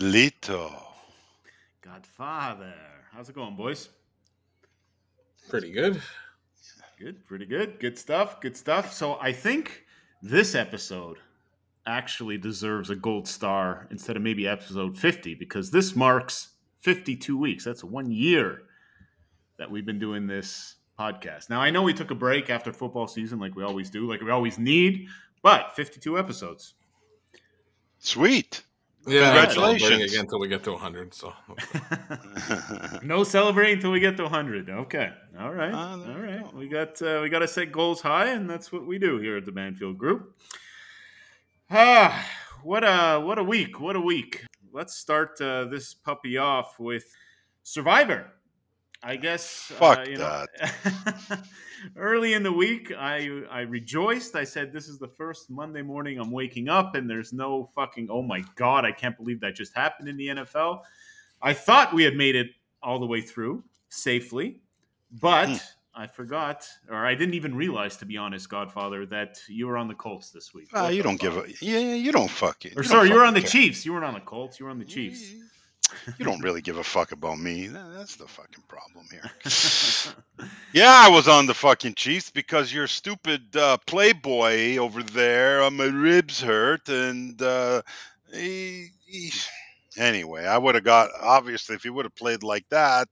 Esqueleto. Godfather. How's it going, boys? Pretty good. Good, pretty good. Good stuff. Good stuff. So I think this episode actually deserves a gold star instead of maybe episode 50 because this marks 52 weeks. That's one year that we've been doing this podcast. Now I know we took a break after football season like we always do, like we always need, but 52 episodes. Sweet. Yeah, Congratulations. celebrating again until we get to 100. So no celebrating until we get to 100. Okay. All right. There All you right. go. We got uh, we got to set goals high and that's what we do here at the Banfield Group. Ah, what a what a week. What a week. Let's start uh, this puppy off with Survivor. I guess uh, Fuck you know, early in the week, I I rejoiced. I said, "This is the first Monday morning I'm waking up, and there's no fucking oh my god, I can't believe that just happened in the NFL." I thought we had made it all the way through safely, but Hmm. I forgot, or I didn't even realize, to be honest, Godfather, that you were on the Colts this week. Ah, you don't give fuck? a yeah. You don't fuck it. Or you sorry, you were on the care. Chiefs. You weren't on the Colts. You were on the Chiefs. You don't really give a fuck about me. That's the fucking problem here. yeah, I was on the fucking Chiefs because your stupid uh, playboy over there, uh, my ribs hurt, and uh, he, he- anyway, I would have got obviously if he would have played like that,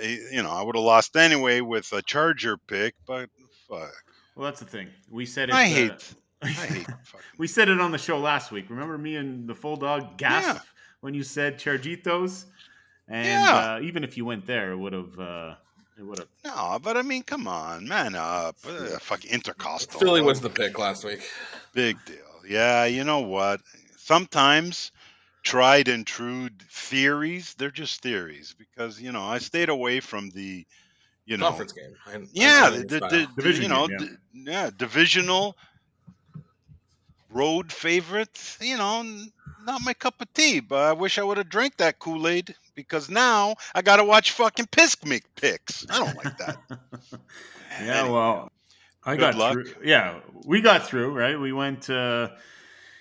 he, you know, I would have lost anyway with a Charger pick. But fuck, Well, that's the thing. We said it. I uh, hate, I hate fucking. We said it on the show last week. Remember me and the full dog gasped Yeah. When you said Chargitos? And Yeah. uh, even if you went there, it would have. Uh, it would have. No, but I mean, come on, man up. Uh, fucking intercostal. Philly was the pick last week. Big deal. Yeah, you know what? Sometimes tried and true theories, they're just theories because, you know, I stayed away from the, you know, Conference game. I- I yeah, know the, the, the- Division you know, game, yeah. d- yeah, divisional road favorites, you know, n- not my cup of tea, but I wish I would have drank that Kool-Aid because now I got to watch fucking Pisk make picks. I don't like that. yeah, Anyway. well, I got luck. through. Yeah, we got through. Right, we went uh,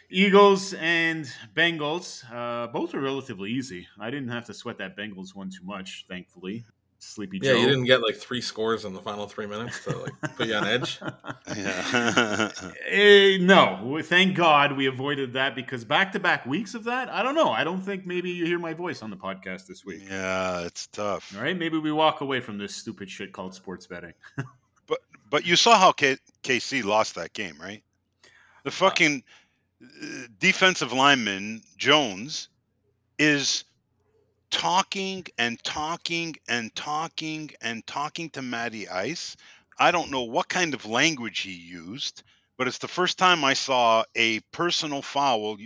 Eagles and Bengals. Uh, both were relatively easy. I didn't have to sweat that Bengals one too much, thankfully. Sleepy Yeah, Joe. you didn't get like three scores in the final three minutes to like put you on edge. Yeah. Eh, no, thank God we avoided that because back-to-back weeks of that. I don't know. I don't think maybe you hear my voice on the podcast this week. yeah, it's tough. All right, maybe we walk away from this stupid shit called sports betting. But but you saw how K- KC lost that game, right? The fucking uh, defensive lineman Jones is talking and talking and talking and talking to Matty Ice. I don't know what kind of language he used, but it's the first time I saw a personal foul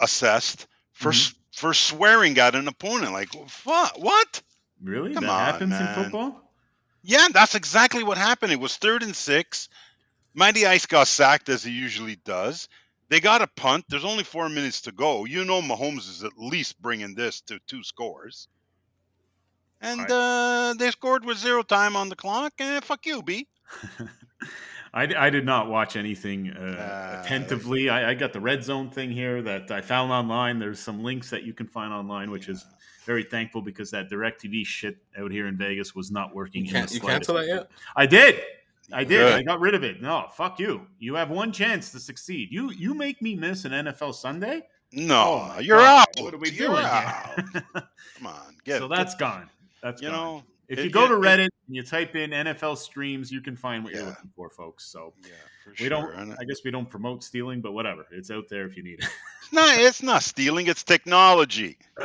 assessed for mm-hmm. s for swearing at an opponent. Like, what? What? Really? Come that on, happens man. in football? Yeah, that's exactly what happened. It was third and six. Matty Ice got sacked as he usually does. They got a punt. There's only four minutes to go. You know Mahomes is at least bringing this to two scores. And uh, they scored with zero time on the clock. And fuck you, B. I, I did not watch anything uh, Uh, attentively. I, I got the red zone thing here that I found online. There's some links that you can find online, which is very thankful because that DirecTV shit out here in Vegas was not working. You in the can't you slightest. cancel that yet? I did. I did. Good. I got rid of it. No, fuck you. You have one chance to succeed. You you make me miss an NFL Sunday. No, Oh you're God, out. What are we You're doing. Come on, get so that's gone. That's you gone. know If It- you go it- to it- Reddit and you type in NFL streams, you can find what you're looking for, folks. So Yeah, for we sure. don't. And I guess we don't promote stealing, but whatever. It's out there if you need It's not. It's not stealing. It's technology.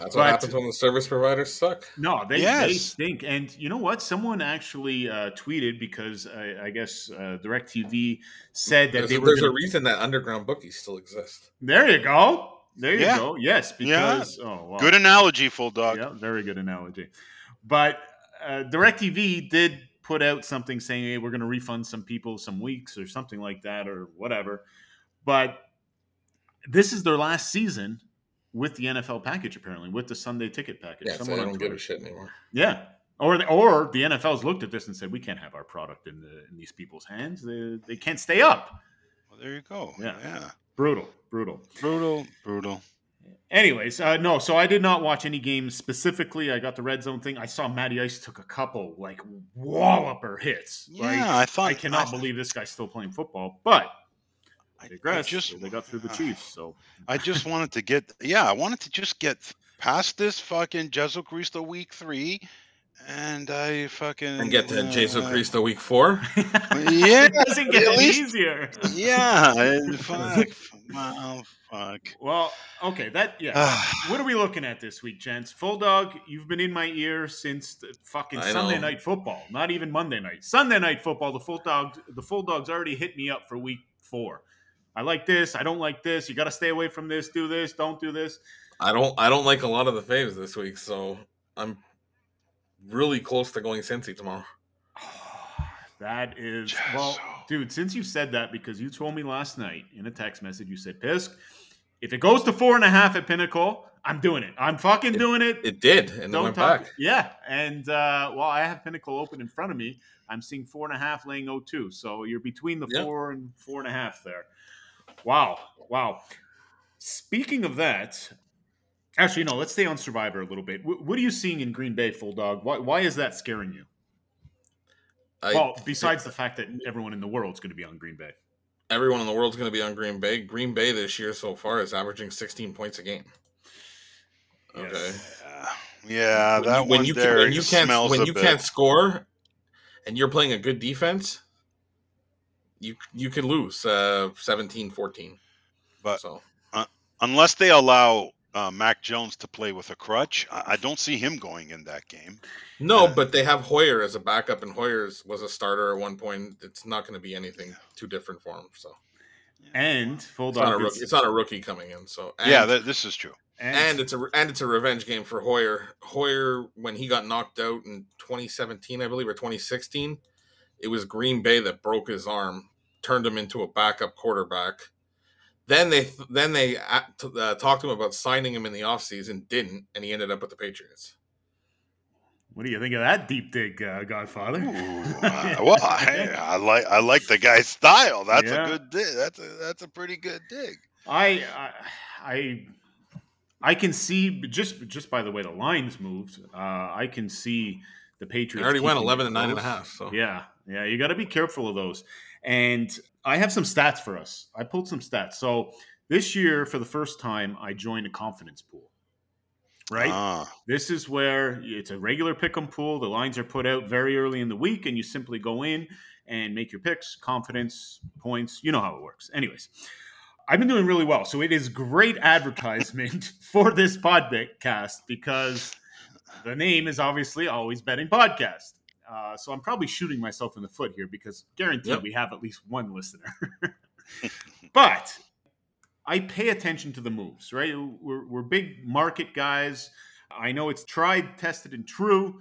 it. That's But- what happens when the service providers suck. No, they, they stink. And you know what? Someone actually uh, tweeted because I, I guess uh, DirecTV said that There's, they a, were. there's gonna- a reason that underground bookies still exist. There you go. There you Yeah. go. Yes, Yeah. because oh, wow. Good analogy, full dog. Yeah, very good analogy. But uh, DirecTV did put out something saying, "Hey, we're going to refund some people some weeks or something like that or whatever." But this is their last season with the NFL package, apparently, with the Sunday ticket package. Yeah, so Someone I on don't give a shit anymore. Yeah. Or the, or the NFL's looked at this and said, "We can't have our product in the in these people's hands. They, they can't stay up." Well, there you go. Yeah. yeah. Brutal, brutal. Brutal. Brutal. Anyways, uh, no, so I did not watch any games specifically. I got the red zone thing. I saw Matty Ice took a couple like walloper hits. like, Yeah, I thought- I cannot I- believe this guy's still playing football, but I, I I just they got through the Chiefs, so I just wanted to get yeah, I wanted to just get past this fucking Jesu Cristo week three, and I fucking And get to uh, Jesus Cristo week four. Yeah, it doesn't get any least- easier. Yeah, and fuck, well, fuck. Well, okay, that yeah. Ah. what are we looking at this week, gents? Full dog, you've been in my ear since the fucking I Sunday know. night football. Not even Monday night. Sunday night football. The full dog, the full dogs already hit me up for week four. I like this. I don't like this. You got to stay away from this. Do this. Don't do this. I don't I don't like a lot of the faves this week, so I'm really close to going Cincy tomorrow. That is well, Jesso. dude. Since you said that, because you told me last night in a text message, you said, "Pisk, if it goes to four and a half at Pinnacle, I'm doing it. I'm fucking It- doing it. It did, and it Don't went talk. back. Yeah, and uh, while I have Pinnacle open in front of me, I'm seeing four and a half laying 0-2. So you're between the Yeah. four and four and a half there. Wow, wow. Speaking of that, actually, no. Let's stay on Survivor a little bit. Wh- what are you seeing in Green Bay, Full Dog? Why, why is that scaring you? I, well, besides the fact that everyone in the world is going to be on Green Bay. everyone in the world is going to be on Green Bay. Green Bay this year so far is averaging 16 points a game. Okay. Yes. Yeah, yeah when that you, when one you, there can, when you can't smells when a you bit. can't score and you're playing a good defense, you you can lose uh 17-14. But- so Unless they allow uh, Mac Jones to play with a crutch, I, I don't see him going in that game. no, Uh, but they have Hoyer as a backup, and Hoyer's was a starter at one point. It's not going to be anything too different for him. So And Full it's not a Dog. rookie. It's not a rookie coming in. So and, yeah, th- this is true. and it's a and it's a revenge game for Hoyer. Hoyer when he got knocked out in 2017, I believe, or 2016, it was Green Bay that broke his arm, turned him into a backup quarterback. Then they then they uh, uh, talked to him about signing him in the offseason, didn't, and he ended up with the Patriots. what do you think of that deep dig, uh, Godfather? Ooh, uh, well, I, I like I like the guy's style. That's Yeah. a good dig. That's a that's a pretty good dig. I, I I I can see just just by the way the lines moved. Uh, I can see the Patriots. They already went 11 and nine and a close. half. So Yeah, yeah, you got to be careful of those. And I have some stats for us. I pulled some stats. So this year, for the first time, I joined a confidence pool. Right. Ah, This is where it's a regular pick 'em pool. The lines are put out very early in the week, and you simply go in and make your picks, confidence, points. You know how it works. Anyways, I've been doing really well. So it is great advertisement for this podcast because the name is obviously Always Betting Podcast. Uh, so I'm probably shooting myself in the foot here because guaranteed Yep. we have at least one listener. but I pay attention to the moves, right? We're, we're big market guys. I know it's tried, tested, and true.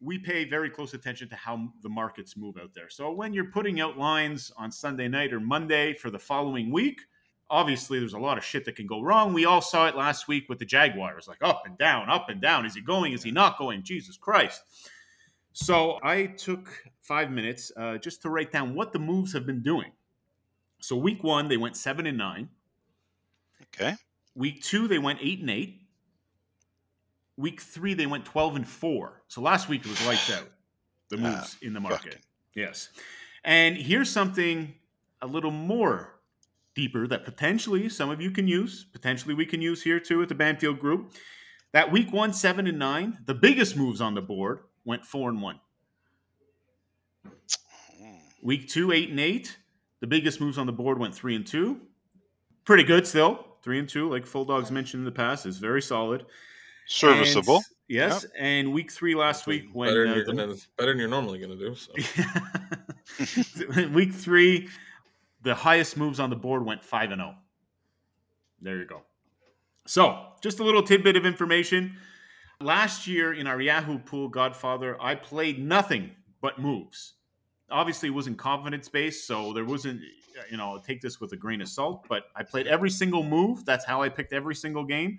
We pay very close attention to how the markets move out there. So when you're putting out lines on Sunday night or Monday for the following week, obviously there's a lot of shit that can go wrong. We all saw it last week with the Jaguars, like up and down, up and down. Is he going? Is he not going? Jesus Christ. So I took five minutes uh, just to write down what the moves have been doing. So week one, they went seven and nine. okay. Week two, they went eight and eight. Week three, they went twelve and four. So last week it was lights out. The Ah, moves in the market. Yes. And here's something a little more deeper that potentially some of you can use. Potentially we can use here too at the Banfield Group. That week one, seven and nine, the biggest moves on the board went four and one. Mm. Week two, eight and eight, the biggest moves on the board went three and two. Pretty good still. Three and two, like Full Dogs mentioned in the past, is very solid. Serviceable. And- yes, and week three last week when better, uh, than you're the- better than you're normally going to do. So. week three, the highest moves on the board went five and zero. There you go. So, just a little tidbit of information. Last year in our Yahoo pool, Godfather, I played nothing but moves. Obviously, it wasn't confidence based, so there wasn't, you know, take this with a grain of salt. But I played every single move. That's how I picked every single game,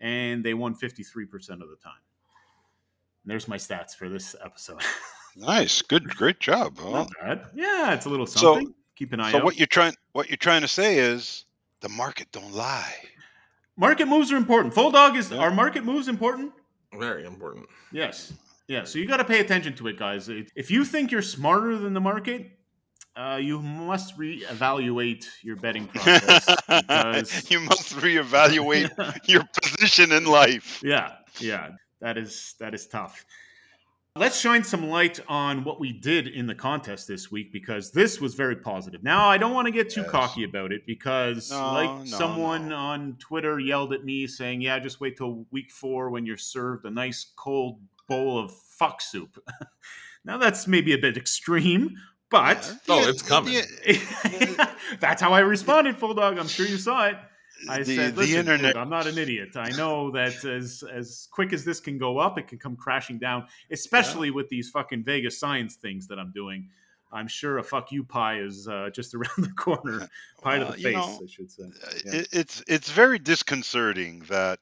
and they won fifty three percent of the time. There's my stats for this episode. Nice. Good. Great job. Well, Not bad. Yeah, it's a little So- something. Keep an eye so out. what you're trying what you're trying to say is the market don't lie. market moves are important. Full dog is Yeah. are market moves important? Very important. Yes. Yeah. So you got to pay attention to it, guys. If you think you're smarter than the market, uh, you must reevaluate your betting process. because, you must reevaluate your position in life. yeah, yeah, that is that is tough. Let's shine some light on what we did in the contest this week because this was very positive. Now, I don't want to get too Yes. cocky about it because, No, like no, someone no. on Twitter yelled at me saying, "Yeah, just wait till week four when you're served a nice cold bowl of fuck soup." now, that's maybe a bit extreme, but Oh, it's coming. that's how I responded, Full Dog. I'm sure you saw it. I the, said, the "Listen, internet dude, I'm not an idiot. I know that as as quick as this can go up, it can come crashing down. Especially with these fucking Vegas science things that I'm doing. I'm sure a fuck you pie is uh, just around the corner. Pie to the face, know, I should say. uh, Yeah. it's it's very disconcerting that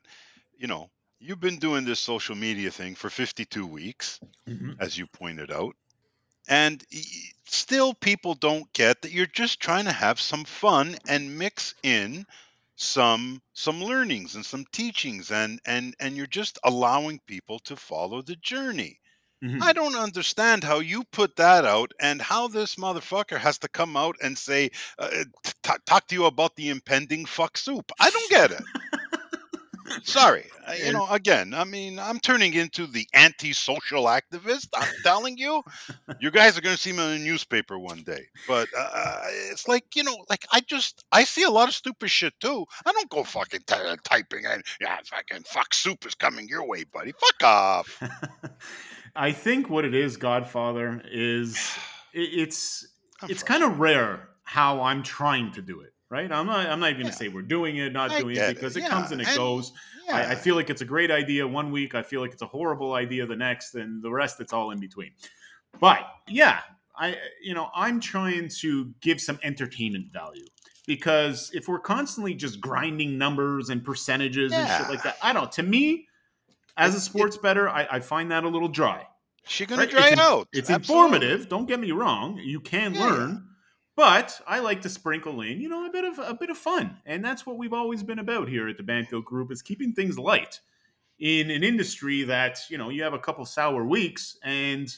you know you've been doing this social media thing for 52 weeks Mhm. as you pointed out and y- still people don't get that you're just trying to have some fun and mix in some some learnings and some teachings and and and you're just allowing people to follow the journey Mhm. I don't understand how you put that out and how this motherfucker has to come out and say, uh, t- t- talk to you about the impending fuck soup. I don't get it. Sorry. Uh, You know, again, I mean, I'm turning into the anti-social activist. I'm telling you, you guys are going to see me in a newspaper one day. But uh, it's like, you know, like I just, I see a lot of stupid shit too. I don't go fucking t- typing in, yeah, fucking fuck soup is coming your way, buddy. Fuck off. I think what it is, Godfather, is i- it's I'm it's kind of rare how I'm trying to do it. Right? I'm not. I'm not even Yeah. gonna say we're doing it, not I doing it, because it yeah, comes and it and- goes. I, I feel like it's a great idea one week. I feel like it's a horrible idea the next, and the rest it's all in between. But yeah, I you know I'm trying to give some entertainment value because if we're constantly just grinding numbers and percentages and shit like that, I don't. To me, as a sports better, I, I find that a little dry. She's gonna Right? dry it's out. It's Absolutely. informative. Don't get me wrong. You can Yeah. learn, but I like to sprinkle in, you know, a bit of a bit of fun, and that's what we've always been about here at the Banco Group is keeping things light in an industry that you know you have a couple sour weeks and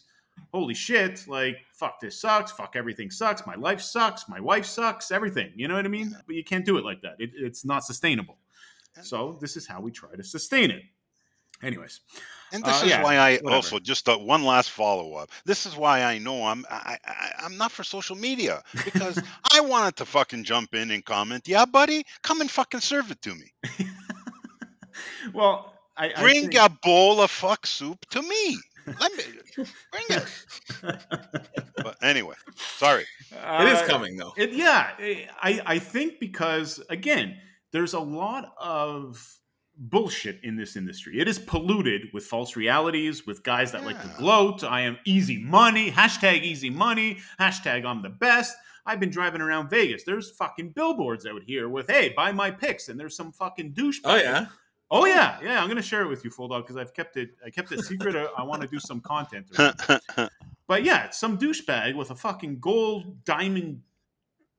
holy shit, like fuck this sucks, fuck everything sucks, my life sucks, my wife sucks, everything. You know what I mean? But you can't do it like that. It, it's not sustainable. So this is how we try to sustain it. Anyways, And this Uh, is yeah, why I whatever. also just uh, one last follow up. This is why I know I'm I, I I'm not for social media because I wanted to fucking jump in and comment. Yeah, buddy, come and fucking serve it to me. well, I I Bring think- a bowl of fuck soup to me. Let me bring it. But anyway, sorry. It is Uh, coming though. It, yeah, I, I think because again, there's a lot of bullshit in this industry. It is polluted with false realities, with guys that like to gloat. I am easy money. Hashtag easy money. Hashtag I'm the best. I've been driving around Vegas. There's fucking billboards out here with "Hey, buy my picks," and there's some fucking douche. Oh yeah. Oh yeah, yeah. I'm gonna share it with you, full dog, because I've kept it. I kept it secret. I, I want to do some content. But yeah, it's some douchebag with a fucking gold diamond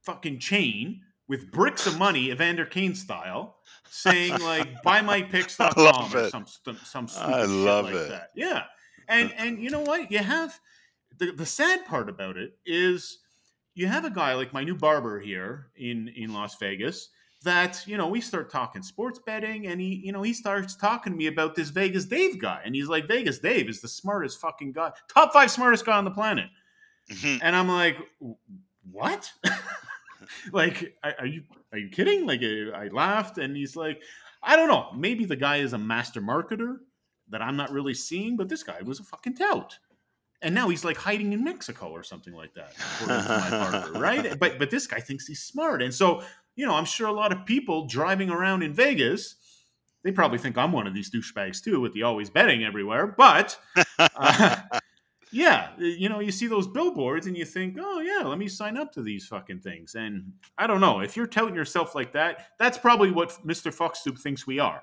fucking chain with bricks of money, Evander Kane style, saying like buymypicks.com I love or some some stupid I shit love like it. that. Yeah. And and you know what? You have the, the sad part about it is you have a guy like my new barber here in in Las Vegas that you know we start talking sports betting and he you know he starts talking to me about this vegas dave guy and he's like vegas dave is the smartest fucking guy top five smartest guy on the planet Mhm. and i'm like what like are you are you kidding? Like uh, i laughed and he's like i don't know. Maybe the guy is a master marketer that i'm not really seeing but this guy was a fucking tout. And now he's like hiding in mexico or something like that according to my partner, right? But but this guy thinks he's smart. And so you know i'm sure a lot of people driving around in vegas they probably think i'm one of these douchebags too with the always betting everywhere but uh, yeah, you know, you see those billboards and you think, oh yeah, let me sign up to these fucking things. And I don't know if you're touting yourself like that, that's probably what Mr. Foxtube thinks we are,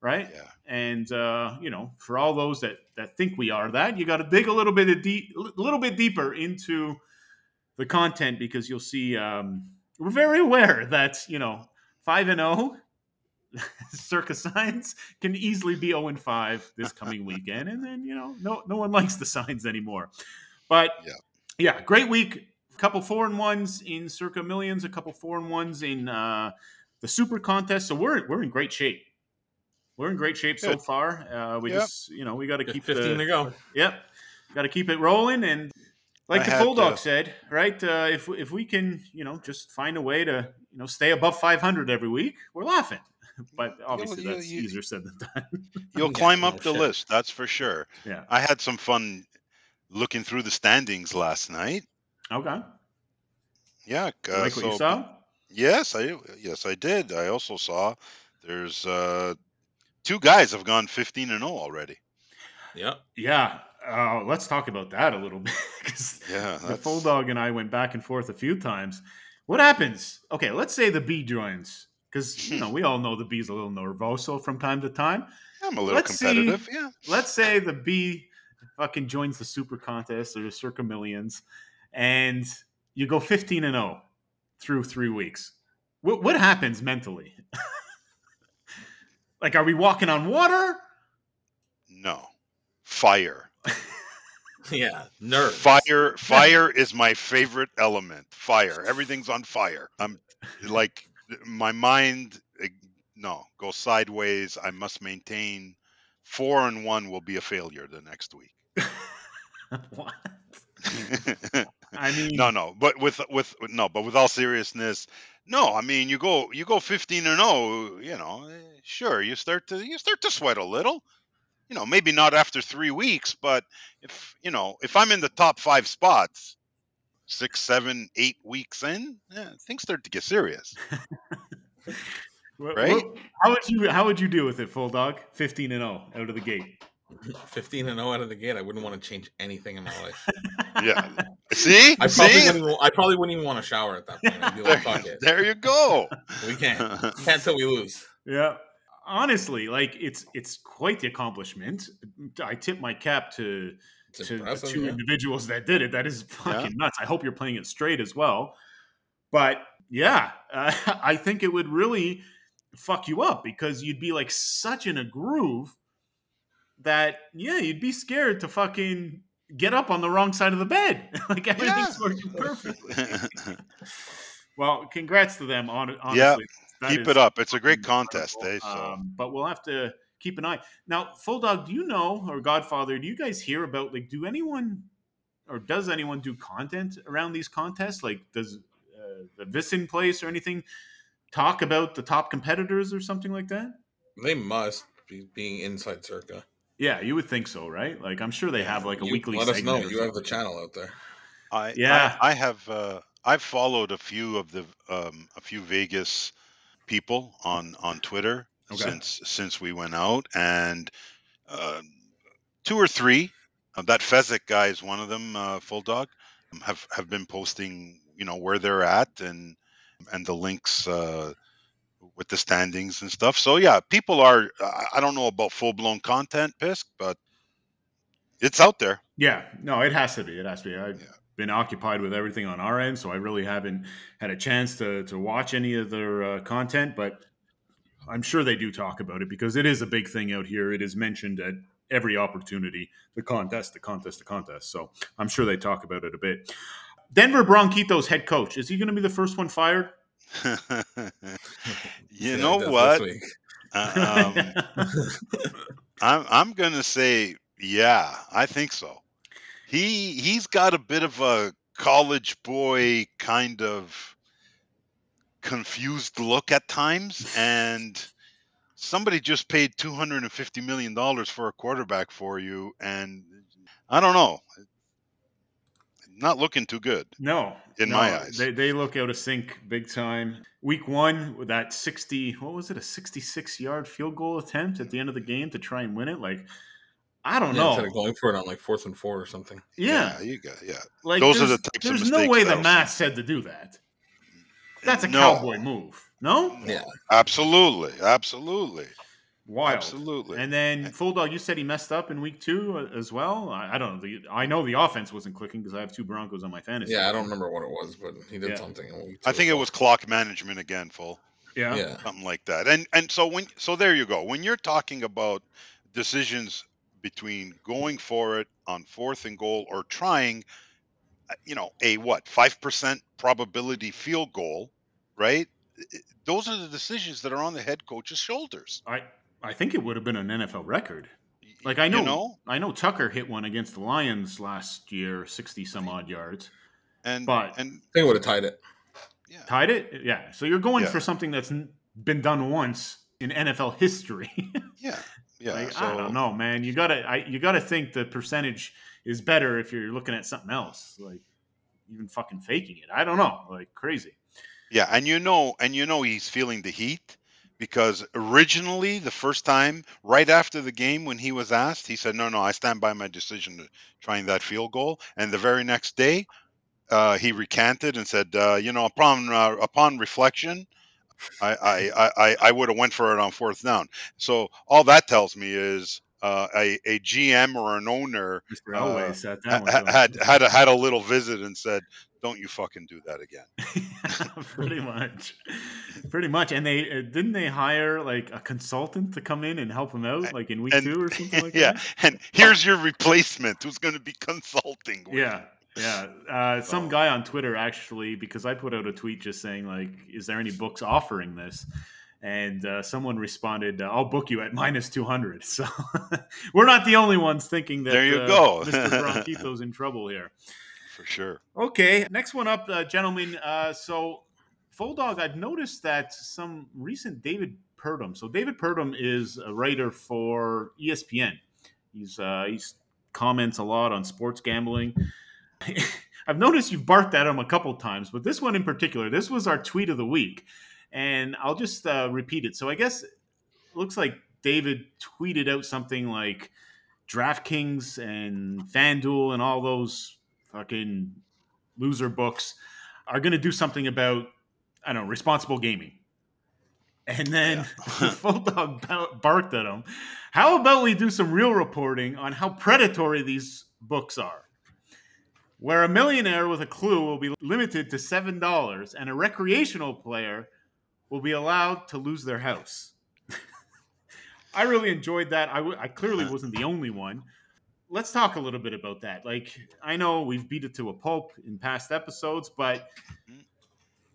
right? Yeah. And uh, you know, for all those that that think we are that, you got to dig a little bit of deep, a little bit deeper into the content because you'll see um, we're very aware that you know five and zero. Circus signs can easily be 0 and 5 this coming weekend. And then, you know, no no one likes the signs anymore. But Yeah. yeah, great week. A couple four and ones in circa millions, a couple four and ones in uh, the super contest. So we're we're in great shape. We're in great shape so far. Uh, we Yep. just, you know, we got to keep 15 the, to go. Yep. Got to keep it rolling. And like I the had, Full Dog uh, said, right? Uh, if, if we can, you know, just find a way to, you know, stay above 500 every week, we're laughing. But obviously, you- that's you- easier said than done. You'll climb up the shit. list, that's for sure. yeah. I had some fun looking through the standings last night. Okay. Yeah, uh, like what you saw? yes, I yes I did. I also saw there's uh, two guys have gone 15 and 0 already. Yep. Yeah. Uh, let's talk about that a little bit because Yeah, the that's- Full Dog and I went back and forth a few times. What happens? Okay, let's say the B joins because you know we hmm. all know the B's a little nervoso from time to time. I'm a little Let's see. competitive. Yeah. let's say the B fucking joins the super contest or the circa millions and you go 15 and 0 through three weeks what, what happens mentally like are we walking on water No. Fire. Yeah. Nerves. Fire fire is my favorite element. Fire. Everything's on fire. I'm like my mind eh, no, goes sideways. I must maintain 4 and 1 will be a failure the next week. what? i mean no, no, but with with no, but with all seriousness, no. I mean, you go you go fifteen and zero. You know, eh, sure, you start to you start to sweat a little. You know, maybe not after three weeks, but if you know if I'm in the top five spots, six, seven, eight weeks in, yeah, things start to get serious. right? wh- how would you how would you deal with it full dog 15 and 0 out of the gate 15 and 0 out of the gate. I wouldn't want to change anything in my life. Yeah, see, I probably see, wouldn't. I probably wouldn't even want to shower at that point. I'd be like, "Fuck there, it, there you go. we can't, can't till we lose." Yeah. Honestly, like it's it's quite the accomplishment. I tip my cap to It's to the two yeah. individuals that did it. That is fucking nuts. I hope you're playing it straight as well. But yeah, uh, I think it would really fuck you up because you'd be like such in a groove that yeah, you'd be scared to fucking get up on the wrong side of the bed. like everything's Yeah. working perfectly. well, congrats to them. On honestly, Yeah, That Keep it up. It's a great contest, eh? So Um, but we'll have to keep an eye. Now, Full Dog, do you know, or Godfather, do you guys hear about like, do anyone or does anyone do content around these contests? Like, does uh, the VSiN place or anything talk about the top competitors or something like that? They must be being inside Circa. Yeah, you would think so, right? Like, I'm sure they have like a You- weekly. Let us know. segment or You have the channel out there. I Yeah. I, I have uh, I've followed a few of the um, a few Vegas people on on Twitter Okay. since since we went out, and uh, two or three. Uh, that Fezzik guy is one of them. Uh, Full Dog have have been posting, you know, where they're at and and the links uh, with the standings and stuff. So yeah, people are. I I don't know about full blown content, Pisk, but it's out there. Yeah, no, it has to be. It has to be. I've Yeah. been occupied with everything on our end, so I really haven't had a chance to to watch any of their uh, content. But I'm sure they do talk about it because it is a big thing out here. It is mentioned at every opportunity. The contest, the contest, the contest. So I'm sure they talk about it a bit. Denver Bronchitos head coach is he going to be the first one fired? Yeah, you know what? Uh, um, I'm I'm gonna say yeah, I think so. He he's got a bit of a college boy kind of confused look at times, and somebody just paid two hundred and fifty million dollars for a quarterback for you, and I don't know, not looking too good. No, In no, my eyes. they they look out of sync big time. Week one with that sixty, what was it, a sixty-six yard field goal attempt at the end of the game to try and win it? Like, I don't Yeah, know. instead of going for it on like fourth and four or something. yeah, you got yeah. like those are the types of There's no way that the math said to do that. That's a No. cowboy move. No, Yeah. Absolutely, absolutely, wild. absolutely. And then Full Dog, you said he messed up in week two uh, as well. I, I don't know. The, I know the offense wasn't clicking because I have two Broncos on my fantasy. Yeah, I don't remember what it was, but he did Yeah. something. in week I think it was clock management again, full. Yeah. Yeah. something like that. And and so when so there you go. When you're talking about decisions between going for it on fourth and goal or trying, you know, a what five percent probability field goal, right? I- I- Those are the decisions that are on the head coach's shoulders. I I think it would have been an NFL record. Like I know, you know, I know Tucker hit one against the Lions last year, sixty some odd yards, and but- and I think it would have tied it. yeah, tied it. Yeah, so you're going Yeah. for something that's been done once in NFL history. yeah, yeah. like, so I don't know, man. You gotta, I, you gotta think the percentage is better if you're looking at something else, like even fucking faking it. I don't know, like crazy. Yeah, and you know, and you know he's feeling the heat because originally the first time, right after the game when he was asked, he said, "No, no, I stand by my decision to trying that field goal." And the very next day, uh, he recanted and said, uh, "You know, upon uh, upon reflection, I I, I, I would have went for it on fourth down." So all that tells me is. Uh, a, a GM or an owner Uh, Elway sat ha- down with ha- him. had had a, had a little visit and said, "Don't you fucking do that again." pretty much. Pretty much. And they uh, didn't they hire like a consultant to come in and help him out like in week and- two or something like yeah, that? Yeah, and here's your replacement who's going to be consulting. with yeah. yeah. Uh, some guy on twitter actually because i put out a tweet just saying like is there any books offering this and uh, someone responded uh, i'll book you at minus 200 so we're not the only ones thinking that There you uh, go. mr bronquito's in trouble here for sure. Okay, next one up, uh, gentlemen. Uh, so, Full Dog, I've noticed that some recent David Purdum. So, David Purdum is a writer for ESPN. He's uh, he's comments a lot on sports gambling. I've noticed you've barked at him a couple times, but this one in particular, this was our tweet of the week, and I'll just uh, repeat it. So, I guess it looks like David tweeted out something like DraftKings and FanDuel and all those fucking loser books are going to do something about I don't know responsible gaming. And then Full Dog barked at him. How about we do some real reporting on how predatory these books are? Where a millionaire with a clue will be limited to seven dollars, and a recreational player will be allowed to lose their house. I really enjoyed that. I, w- I clearly uh-huh. wasn't the only one let's talk a little bit about that. Like, I know we've beat it to a pulp in past episodes, but mm-hmm.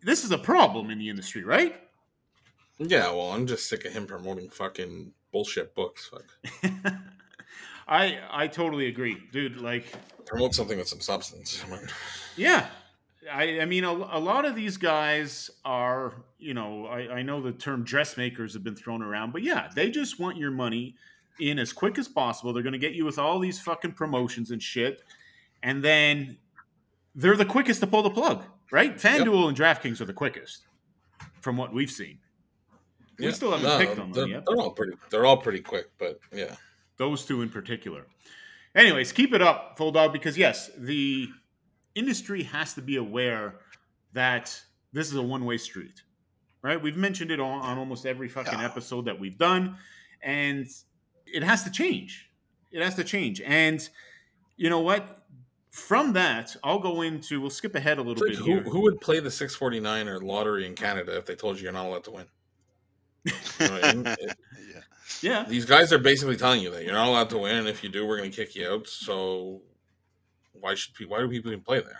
this is a problem in the industry, right? Yeah, well, I'm just sick of him promoting fucking bullshit books. Fuck. I I totally agree, dude. Like, Promote something with some substance. Yeah, I I mean, a, a lot of these guys are, you know, I, I know the term dressmakers have been thrown around, but yeah, they just want your money in as quick as possible. They're going to get you with all these fucking promotions and shit, and then they're the quickest to pull the plug, right? FanDuel and DraftKings are the quickest, from what we've seen. We still haven't picked on them they're, yet. They're all pretty. They're all pretty quick, but yeah. those two in particular. Anyways, keep it up, Full Dog, because yes, the industry has to be aware that this is a one way street, right? We've mentioned it on, on almost every fucking Yeah. episode that we've done, and it has to change. It has to change. And you know what? From that, I'll go into, we'll skip ahead a little It's bit who, here. who would play the 649 or lottery in Canada if they told you you're not allowed to win? You know I mean? It- Yeah. Yeah. These guys are basically telling you that you're not allowed to win, and if you do, we're going to kick you out. So why should people? Why do people even play there?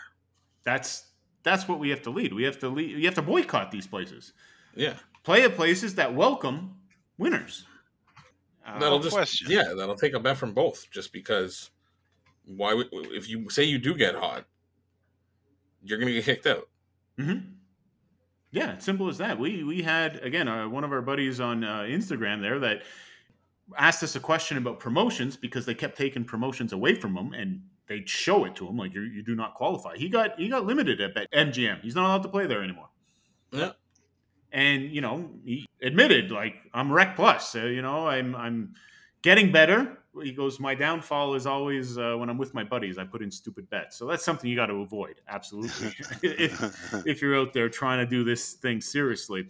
That's that's what we have to lead. We have to lead. You have to boycott these places. Yeah, Play at places that welcome winners. Uh, that'll just question. yeah, that'll take a bet from both. Just because, why would if you say you do get hot, you're gonna get kicked out. hmm Yeah, simple as that. We we had again uh, one of our buddies on uh, Instagram there that asked us a question about promotions because they kept taking promotions away from them and they'd show it to him like you you do not qualify. He got he got limited at Bet- MGM. He's not allowed to play there anymore. Yeah, And you know he admitted like I'm Rec Plus. Uh, you know I'm I'm getting better. He goes, my downfall is always uh, when I'm with my buddies. I put in stupid bets. So that's something you got to avoid. Absolutely. if, if you're out there trying to do this thing seriously.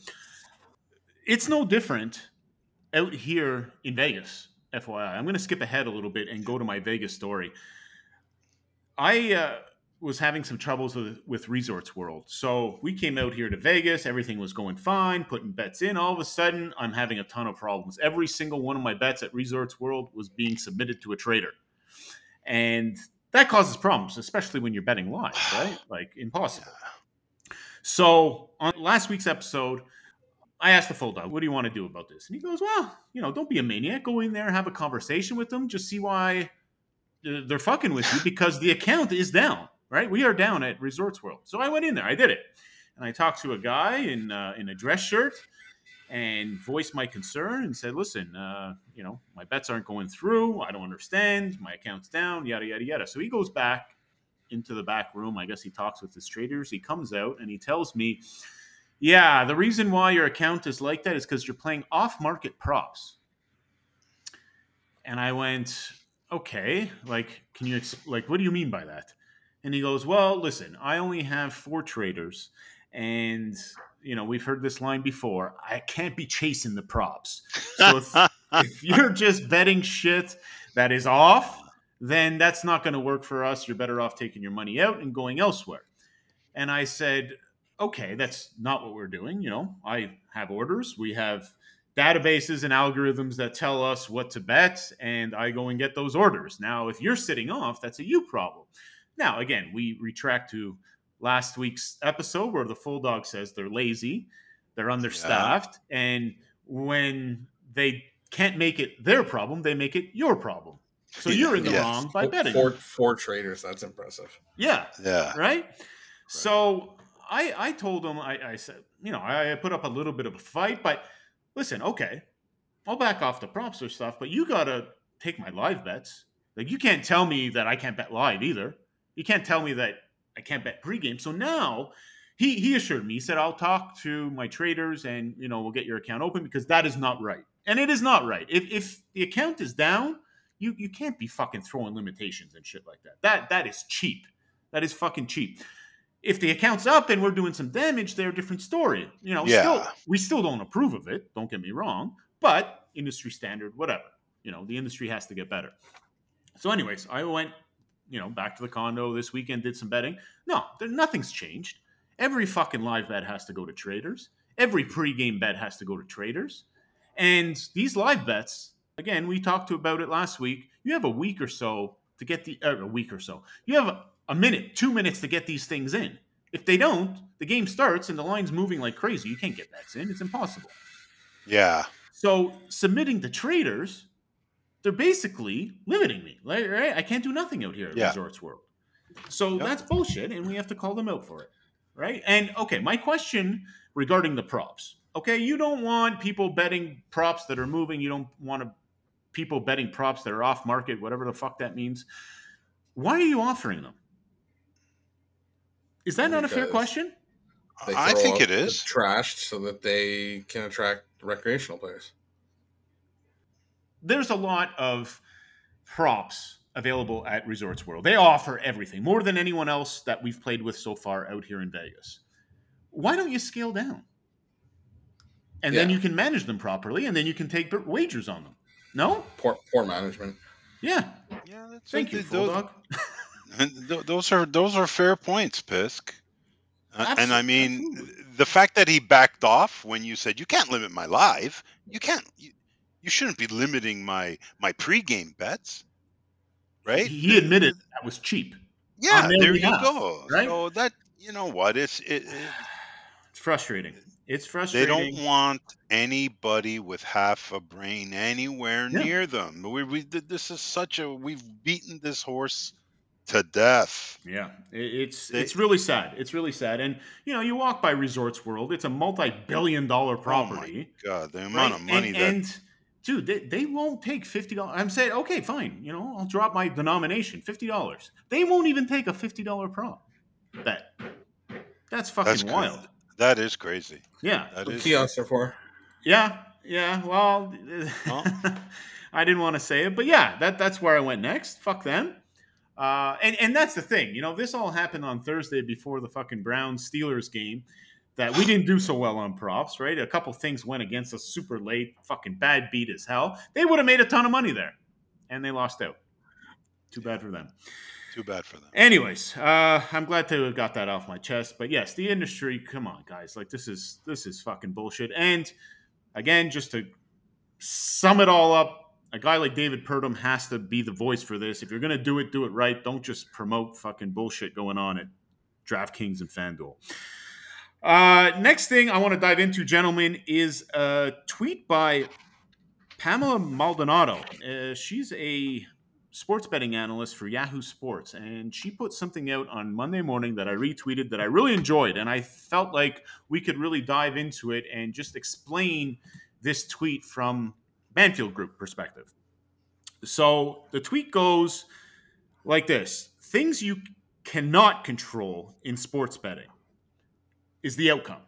It's no different out here in Vegas, FYI. I'm going to skip ahead a little bit and go to my Vegas story. I uh, was having some troubles with, with Resorts World. So we came out here to Vegas. Everything was going fine, putting bets in. All of a sudden, I'm having a ton of problems. Every single one of my bets at Resorts World was being submitted to a trader. And that causes problems, especially when you're betting live, right? Like impossible. So on last week's episode, I asked the full dog, "What do you want to do about this?" And he goes, "Well, you know, don't be a maniac. Go in there, have a conversation with them, just see why they're fucking with you because the account is down. Right? We are down at Resorts World. So I went in there. I did it, and I talked to a guy in uh, in a dress shirt and voiced my concern and said, "Listen, uh, you know, my bets aren't going through. I don't understand. My account's down. Yada yada yada." So he goes back into the back room. I guess he talks with his traders. He comes out and he tells me, "Yeah, the reason why your account is like that is because you're playing off-market props." And I went, "Okay, like, can you ex- like, what do you mean by that?" And he goes, "Well, listen, I only have four traders, and you know we've heard this line before. I can't be chasing the props. So if, if you're just betting shit that is off, then that's not going to work for us. You're better off taking your money out and going elsewhere." And I said, "Okay, that's not what we're doing. You know, I have orders. We have." Databases and algorithms that tell us what to bet, and I go and get those orders. Now, if you're sitting off, that's a you problem. Now, again, we retract to last week's episode where the full dog says they're lazy, they're understaffed, and when they can't make it their problem, they make it your problem. So you're in the Yes. wrong by betting. Four, four traders. That's impressive. Yeah, yeah. right. So I I told him I, I said you know I put up a little bit of a fight, but listen, okay, I'll back off the props or stuff, but you gotta take my live bets. Like you can't tell me that I can't bet live either. You can't tell me that I can't bet pregame. So now he he assured me, he said, I'll talk to my traders and you know we'll get your account open because that is not right. And it is not right. If if the account is down, you you can't be fucking throwing limitations and shit like that. That that is cheap. That is fucking cheap. If the account's up and we're doing some damage, they're a different story. You know, Yeah. still we still don't approve of it, don't get me wrong, but industry standard, whatever. You know, the industry has to get better. So, anyways, I went, you know, back to the condo this weekend, did some betting. No, there, nothing's changed. Every fucking live bet has to go to traders. Every pregame bet has to go to traders. And these live bets, again, we talked to about it last week. You have a week or so to get the uh, a week or so. You have a, minute, two minutes to get these things in. If they don't, the game starts and the line's moving like crazy. You can't get bets in. It's impossible. Yeah. So submitting to traders, they're basically limiting me. Like, right? I can't do nothing out here at Yeah. Resorts World. So Yep. that's bullshit, and we have to call them out for it, right? And okay, my question regarding the props. Okay, you don't want people betting props that are moving. You don't want to, people betting props that are off market, whatever the fuck that means. Why are you offering them? Is that not a fair question? I think out it the is. trashed so that they can attract recreational players. there's a lot of props available at Resorts World. They offer everything more than anyone else that we've played with so far out here in Vegas. Why don't you scale down? And then you can manage them properly, and then you can take wagers on them. No? Poor, poor management. Yeah. Yeah. That's Thank you, th- those, Dog. th- those are those are fair points, Pisk. Uh, and I mean, absolutely. the fact that he backed off when you said you can't limit my live, you can't. You, you shouldn't be limiting my my pregame bets, right? He admitted that was cheap. Yeah, on their there behalf, you go. right? So that you know what? It's it, it It's frustrating. It's frustrating. they don't want anybody with half a brain anywhere Yeah. near them. We, we this is such a we've beaten this horse to death. Yeah, it's They- it's really sad. It's really sad. And you know, you walk by Resorts World. It's a multi-billion-dollar oh property. God, the amount right? of money and, that and dude, they, they won't take fifty dollars. I'm saying, okay, fine. You know, I'll drop my denomination, fifty dollars. They won't even take a fifty dollar prop bet. That's fucking that's cra- wild. That is crazy. Yeah, That What is kiosks are for? yeah, yeah. Well, I didn't want to say it, but yeah, that that's where I went next. Fuck them. Uh, and and that's the thing, you know, this all happened on Thursday before the fucking Browns Steelers game. That we didn't do so well on props, right? A couple things went against us super late, fucking bad beat as hell. They would have made a ton of money there, and they lost out. Too bad for them. too bad for them. Anyways, uh, I'm glad to have got that off my chest. But yes, the industry. Come on, guys. Like this is this is fucking bullshit. And again, just to sum it all up, a guy like David Purdum has to be the voice for this. If you're gonna do it, do it right. Don't just promote fucking bullshit going on at DraftKings and FanDuel. Uh, next thing I want to dive into, gentlemen, is a tweet by Pamela Maldonado. Uh, she's a sports betting analyst for Yahoo Sports, and she put something out on Monday morning that I retweeted that I really enjoyed, and I felt like we could really dive into it and just explain this tweet from Banfield Group perspective. So the tweet goes like this: Things you cannot control in sports betting is the outcome.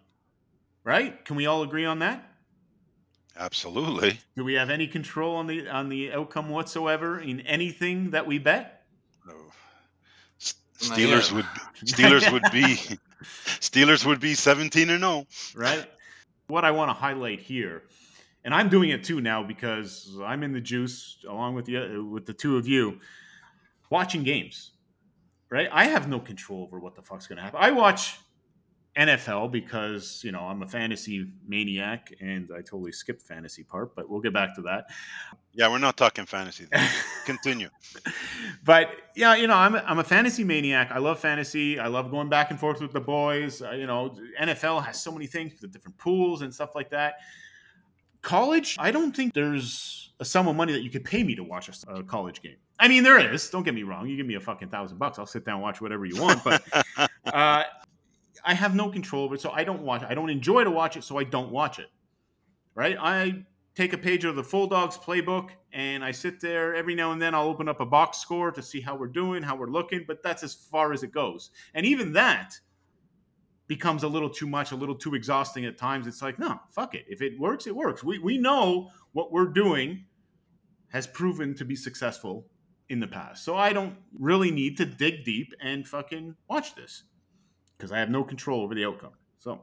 Right? Can we all agree on that? Absolutely. Do we have any control on the on the outcome whatsoever in anything that we bet? No. S- Steelers would Steelers would be Steelers would be 17 and oh. 0. right? what I want to highlight here, and I'm doing it too now because I'm in the juice along with the with the two of you, watching games. Right? I have no control over what the fuck's going to happen. I watch NFL because you know I'm a fantasy maniac, and I totally skipped fantasy part, but we'll get back to that. Yeah, we're not talking fantasy. Continue. but yeah, you know, I'm a, I'm a fantasy maniac. I love fantasy. I love going back and forth with the boys. Uh, you know, NFL has so many things with the different pools and stuff like that. College, I don't think there's a sum of money that you could pay me to watch a, a college game. I mean, there is. Don't get me wrong. You give me a fucking thousand bucks, I'll sit down and watch whatever you want. But uh, I have no control over it, so I don't watch. I don't enjoy to watch it, so I don't watch it. Right? I take a page of the Full Dogs playbook and I sit there every now and then. I'll open up a box score to see how we're doing, how we're looking, but that's as far as it goes. And even that becomes a little too much, a little too exhausting at times. It's like, no, fuck it. If it works, it works. We we know what we're doing has proven to be successful in the past. So I don't really need to dig deep and fucking watch this because I have no control over the outcome. So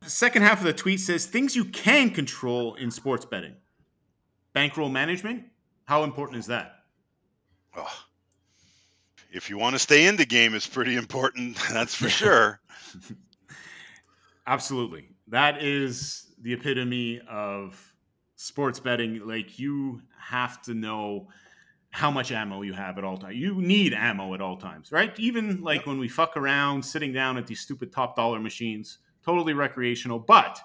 the second half of the tweet says things you can control in sports betting. Bankroll management, how important is that? Oh. If you want to stay in the game, it's pretty important. That's for sure. Absolutely. That is the epitome of sports betting. Like you have to know how much ammo you have at all times. You need ammo at all times, right? Even like when we fuck around sitting down at these stupid top dollar machines, totally recreational. But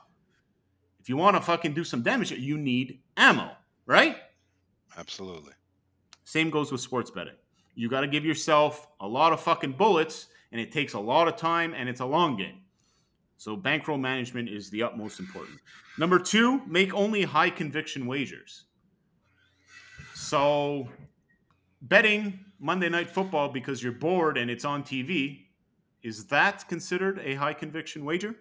if you want to fucking do some damage, you need ammo, right? Absolutely. Same goes with sports betting. You got to give yourself a lot of fucking bullets, and it takes a lot of time, and it's a long game. So bankroll management is the utmost important. Number two, make only high conviction wagers. So betting Monday night football because you're bored and it's on TV, is that considered a high conviction wager?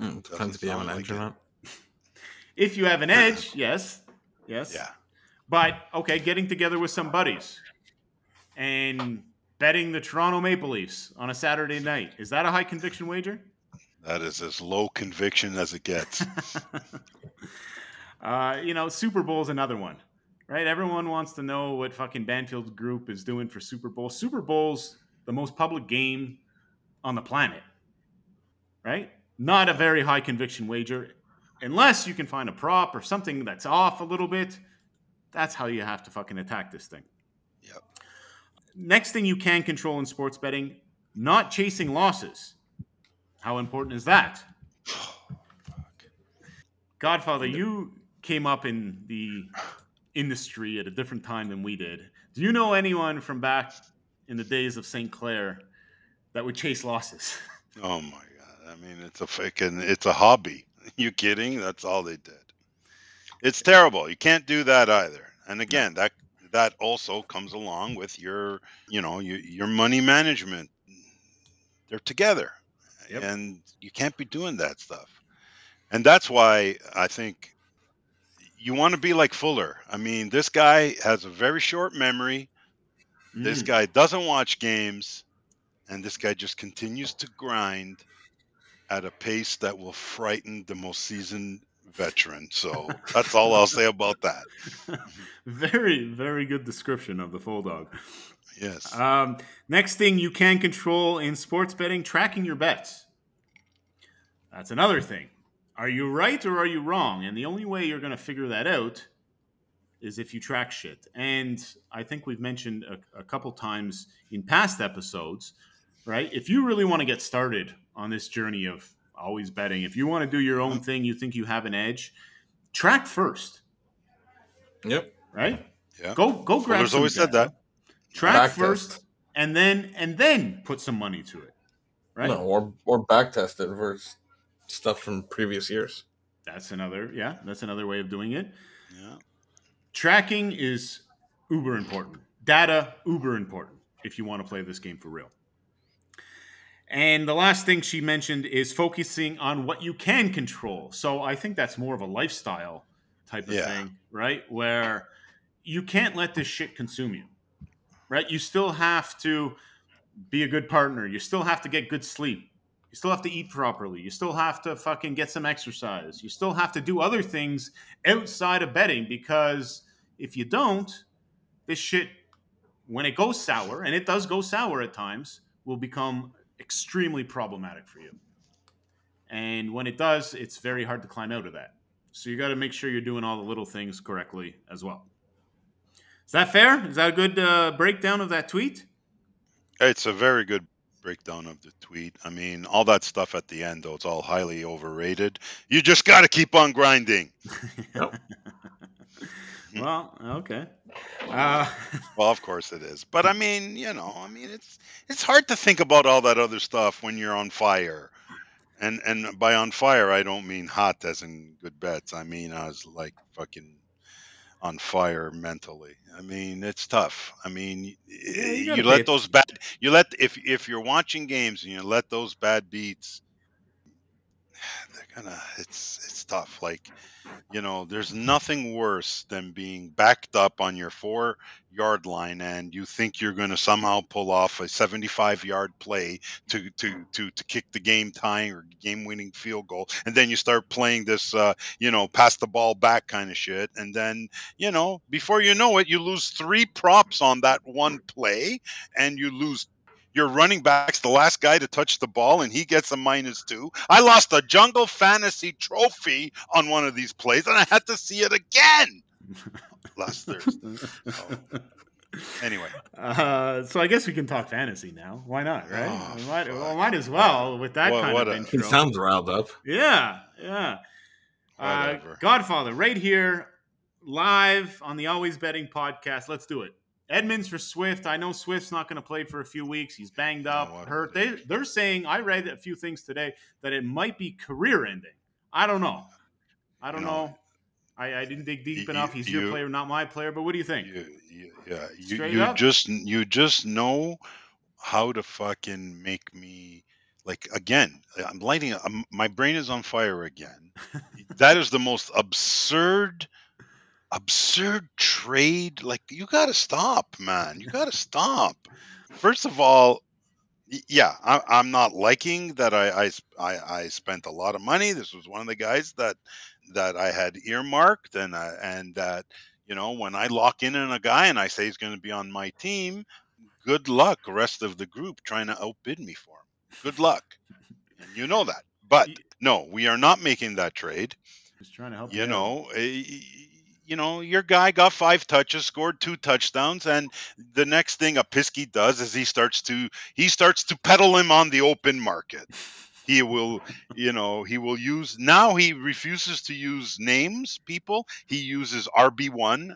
Mm, depends if you have an edge or not. If you have an edge, yes. Yes. Yeah. But okay, getting together with some buddies and betting the Toronto Maple Leafs on a Saturday night. Is that a high conviction wager? That is as low conviction as it gets. uh, you know, Super Bowl is another one, right? Everyone wants to know what fucking Banfield Group is doing for Super Bowl. Super Bowl's the most public game on the planet, right? Not a very high conviction wager, unless you can find a prop or something that's off a little bit. That's how you have to fucking attack this thing. Yep. Next thing you can control in sports betting not chasing losses. How important is that? Godfather, you came up in the industry at a different time than we did. Do you know anyone from back in the days of St. Clair that would chase losses? Oh my god! I mean, it's a fucking it's a hobby. You kidding? That's all they did. It's terrible. You can't do that either. And again, that that also comes along with your you know your your money management. They're together, Yep. and you can't be doing that stuff. And that's why I think you want to be like Fuller. I mean, this guy has a very short memory. This Mm. guy doesn't watch games, and this guy just continues to grind at a pace that will frighten the most seasoned veteran. So that's all I'll say about that. very, very good description of the full dog. Yes. Um, next thing you can control in sports betting, tracking your bets. That's another thing. Are you right or are you wrong? And the only way you're going to figure that out is if you track shit. And I think we've mentioned a, a couple times in past episodes, right? If you really want to get started on this journey of always betting, if you want to do your own thing, you think you have an edge, track first, Yep. right? Yeah. Go go grab. Fuller's some always said data. that. Track Back first, test. and then and then put some money to it. Right. No, or or back test it versus stuff from previous years. That's another. Yeah, that's another way of doing it. Yeah. Tracking is uber important. Data uber important if you want to play this game for real. And the last thing she mentioned is focusing on what you can control. So I think that's more of a lifestyle type of Yeah. thing, right? Where you can't let this shit consume you, right? You still have to be a good partner. You still have to get good sleep. You still have to eat properly. You still have to fucking get some exercise. You still have to do other things outside of betting because if you don't, this shit, when it goes sour, and it does go sour at times, will become extremely problematic for you. And when it does, it's very hard to climb out of that. So you got to make sure you're doing all the little things correctly as well. Is that fair? Is that a good uh, breakdown of that tweet? It's a very good breakdown of the tweet. I mean, all that stuff at the end, though, it's all highly overrated. You just got to keep on grinding. well, okay. Uh, Well, of course it is. But I mean, you know, I mean, it's it's hard to think about all that other stuff when you're on fire. And and by on fire, I don't mean hot as in good bets. I mean I was like fucking on fire mentally. I mean, it's tough. I mean, y- you you, let those bad you let if if you're watching games and you let those bad beats they're gonna it's it's tough. Like you know there's nothing worse than being backed up on your four yard line and you think you're going to somehow pull off a 75 yard play to to to to kick the game tying or game winning field goal. And then you start playing this uh you know pass the ball back kind of shit. And then you know before you know it you lose three props on that one play and you lose your running back's the last guy to touch the ball and he gets a minus two. I lost a jungle fantasy trophy on one of these plays and I had to see it again last Thursday. Anyway, uh, so I guess we can talk fantasy now. Why not, right? Oh, we might, well, might as well with that What- kind what of a- intro. It sounds riled up. Yeah, yeah. Uh, Godfather, right here, live on the Always Betting podcast. Let's do it. Edmonds for Swift. I know Swift's not going to play for a few weeks. He's banged up, hurt. They, they're saying, I read a few things today, that it might be career ending. I don't know. I don't You know. know, I, I didn't dig deep you- enough. He's your player, not my player. But what do you think? you, you, yeah, you, you just you just know how to fucking make me like again. I'm lighting. I'm, my brain is on fire again. that is the most absurd, absurd trade. Like you got to stop, man. You got to stop. First of all, yeah, I, I'm not liking that. I, I I spent a lot of money. This was one of the guys that that I had earmarked, and uh, and that you know when I lock in on a guy and I say he's going to be on my team, good luck, rest of the group trying to outbid me for him. Good luck, and you know that. But no, we are not making that trade Just trying to help you out. know eh, you know, your guy got five touches, scored two touchdowns, and the next thing a Pisky does is he starts to he starts to peddle him on the open market. He will, you know, he will use now he refuses to use names, people. He uses RB1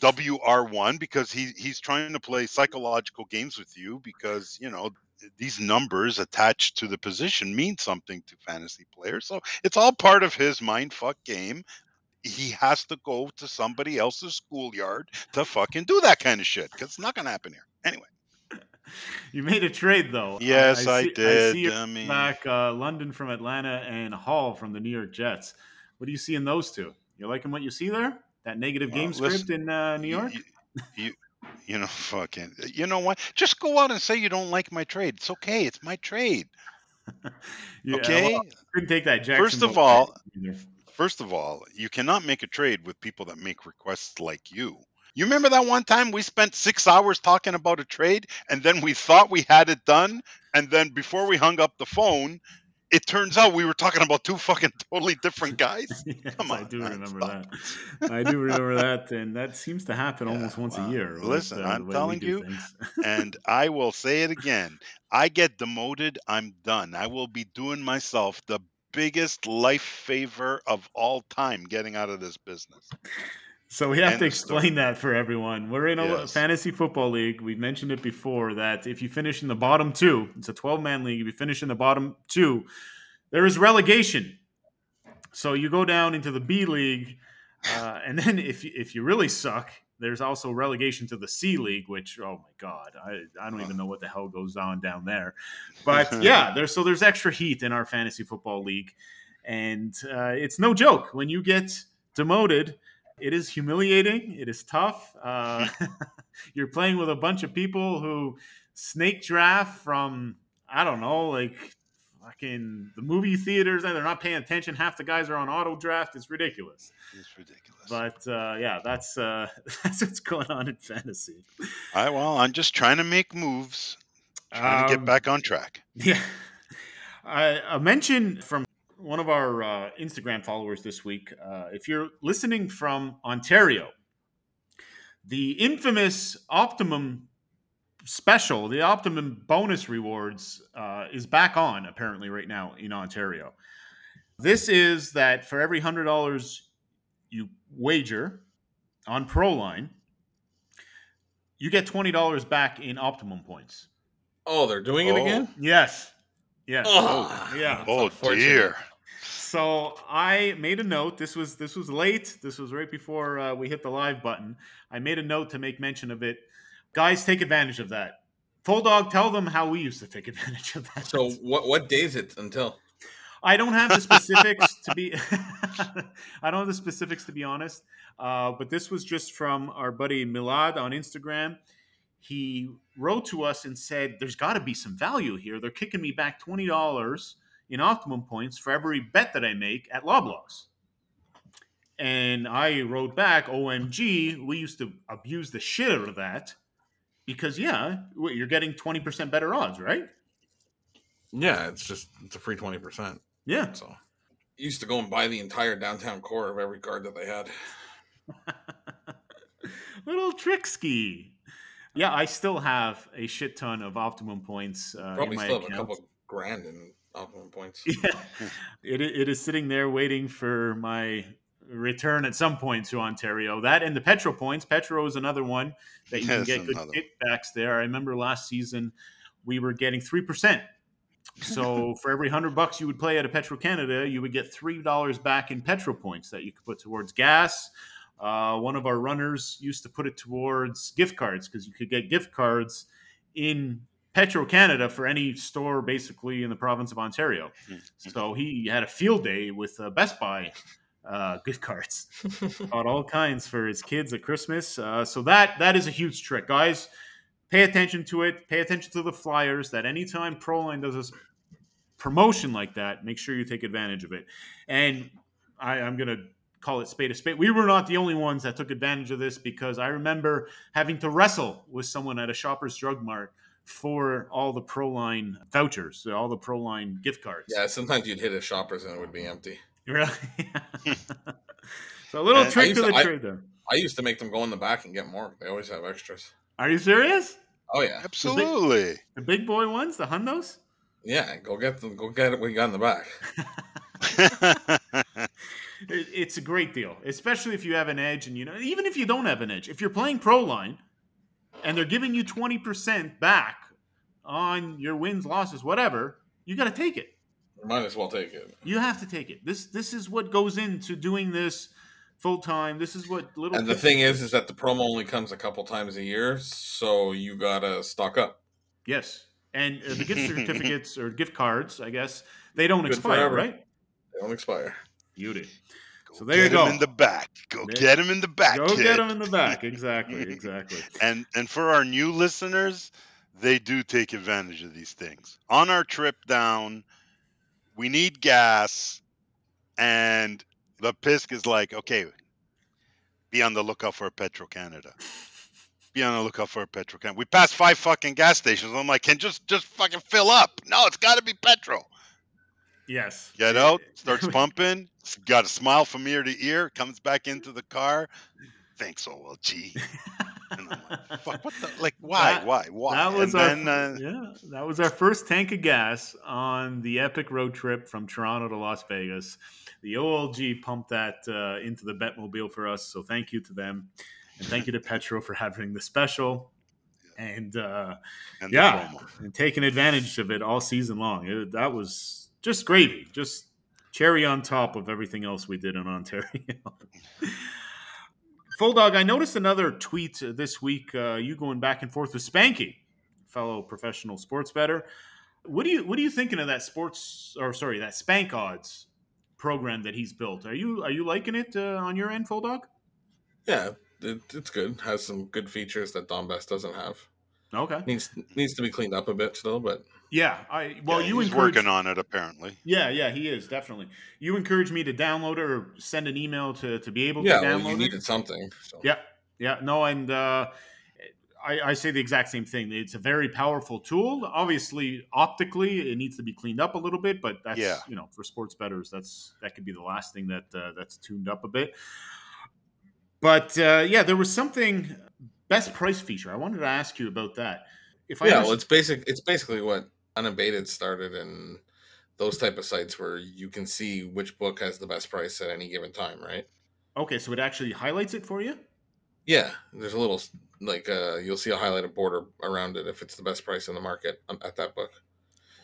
WR1 because he he's trying to play psychological games with you because you know these numbers attached to the position mean something to fantasy players. So it's all part of his mind fuck game. He has to go to somebody else's schoolyard to fucking do that kind of shit because it's not gonna happen here anyway. You made a trade though. Yes, I see- did. I see I mean- back uh, London from Atlanta and Hall from the New York Jets. What do you see in those two? You liking what you see there? That negative game Well, listen, script in uh, New York? You, you, you know, fucking. You know what? Just go out and say you don't like my trade. It's okay. It's my trade. Yeah, okay. well, couldn't take that. First of all. First of all, you cannot make a trade with people that make requests like you. You remember that one time we spent six hours talking about a trade and then we thought we had it done. And then before we hung up the phone, it turns out we were talking about two fucking totally different guys. Yes, Come I on, do man, remember stop. that. I do remember that, and that seems to happen almost once well, a year. listen, uh, I'm telling you, and I will say it again. I get demoted, I'm done. I will be doing myself the biggest life favor of all time getting out of this business. So we have End to explain that for everyone. We're in a Yes. fantasy football league. We've mentioned it before that if you finish in the bottom two, it's a 12 man league. If you finish in the bottom two, there is relegation. So you go down into the B league, uh, and then if you, if you really suck, there's also relegation to the C league, which oh my god, I, I don't even know what the hell goes on down there. But yeah, there's so there's extra heat in our fantasy football league, and uh, it's no joke when you get demoted. It is humiliating. It is tough. Uh, you're playing with a bunch of people who snake draft from I don't know, like fucking the movie theaters, and they're not paying attention. Half the guys are on auto draft. It's ridiculous. It's ridiculous. But uh, yeah, that's uh, that's what's going on in fantasy. I well, I'm just trying to make moves, trying to Um, get back on track. Yeah. I, a mention from one of our uh, Instagram followers this week. Uh, if you're listening from Ontario, the infamous Optimum special, the Optimum bonus rewards, uh, is back on apparently right now in Ontario. This is that for every hundred dollars you wager on Proline, you get twenty dollars back in Optimum points. Oh, they're doing it Oh. again? Yes. Yes. Oh, yeah. that's Oh dear. So I made a note. This was this was late. This was right before uh, we hit the live button. I made a note to make mention of it. Guys, take advantage of that. Full dog, tell them how we used to take advantage of that. So what what day is it until? I don't have the specifics to be. I don't have the specifics to be honest. Uh, but this was just from our buddy Milad on Instagram. He wrote to us and said, "There's got to be some value here. They're kicking me back twenty dollars in optimum points for every bet that I make at Loblaws." And I wrote back, "OMG, we used to abuse the shit out of that." Because yeah, you're getting twenty percent better odds, right? Yeah, it's just it's a free twenty percent. Yeah. So used to go and buy the entire downtown core of every card that they had. Little tricksky. Yeah, I still have a shit ton of optimum points uh, in Probably my still have a account. couple grand in optimum points. Yeah, it, it is sitting there waiting for my return at some point to Ontario. That and the Petro points. Petro is another one that you can get good another kickbacks there. I remember last season we were getting three percent. So for every hundred bucks you would play at a Petro Canada, you would get three dollars back in Petro points that you could put towards gas. Uh, one of our runners used to put it towards gift cards because you could get gift cards in Petro Canada for any store basically in the province of Ontario. So he had a field day with uh, Best Buy uh, gift cards, bought all kinds for his kids at Christmas. Uh, so that that is a huge trick, guys. Pay attention to it. Pay attention to the flyers. That anytime Proline does a promotion like that, make sure you take advantage of it. And I, I'm gonna call it spade a spade. We were not the only ones that took advantage of this because I remember having to wrestle with someone at a Shoppers Drug Mart for all the Proline vouchers, so all the Proline gift cards. yeah, sometimes you'd hit a shoppers and it would be empty. Really? So a little And- trick used to to- the I- trade there. I used to make them go in the back and get more. They always have extras. Are you serious? Oh yeah, Absolutely. The big boy ones, the hundos. Yeah. Go get them. Go get it. We got in the back. It's a great deal, especially if you have an edge, and you know, even if you don't have an edge, if you're playing pro line, and they're giving you twenty percent back on your wins, losses, whatever, you got to take it. Might as well take it. You have to take it. This this is what goes into doing this full time. This is what little. And the thing is, is that the promo only comes a couple times a year, so you gotta stock up. yes, and uh, the gift certificates or gift cards, I guess, they don't Good expire, forever. right? They don't expire. Beauty. So Go there you get 'em go. in the back. Go There- get him in the back, Go kid. get them in the back. Exactly. Exactly. and and for our new listeners, they do take advantage of these things. On our trip down, we need gas, and the Pisk is like, okay, be on the lookout for Petro Canada. Be on the lookout for a Petro Canada. We passed five fucking gas stations. I'm like, can just just fucking fill up. No, it's got to be petrol. Yes. Get out, starts pumping, got a smile from ear to ear, comes back into the car. Thanks, OLG. And I'm like, fuck, what the, like, why, That- why, why? That was and our then, uh, yeah. That was our first tank of gas on the epic road trip from Toronto to Las Vegas. The OLG pumped that uh, into the Betmobile for us, so thank you to them, and thank you to Petro for having the special, and uh, and yeah, and taking advantage of it all season long. It, that was just gravy, just cherry on top of everything else we did in Ontario. Full dog, I noticed another tweet uh, this week. Uh, you going back and forth with Spanky, fellow professional sports better. What do you what are you thinking of that sports or sorry that Spank odds program that he's built? Are you are you liking it uh, on your end, Full dog? Yeah, it, it's good. Has some good features that Don Best doesn't have. Okay. Needs needs to be cleaned up a bit still, but Yeah. I well Yeah, you he's encourage, working on it apparently. Yeah, yeah, he is definitely. You encourage me to download it or send an email to, to be able yeah, to well, download you it. needed something. So. Yeah, yeah, no, and uh, I, I say the exact same thing. It's a very powerful tool. Obviously, optically, it needs to be cleaned up a little bit, but that's Yeah. you know for sports bettors, that's that could be the last thing that uh, that's tuned up a bit. But uh, yeah, there was something best price feature. I wanted to ask you about that. If I yeah, well, it's basic. It's basically what unabated started and those type of sites where you can see which book has the best price at any given time, right? okay, so it actually highlights it for you. Yeah, there's a little like uh, you'll see a highlighted border around it if it's the best price in the market um, at that book,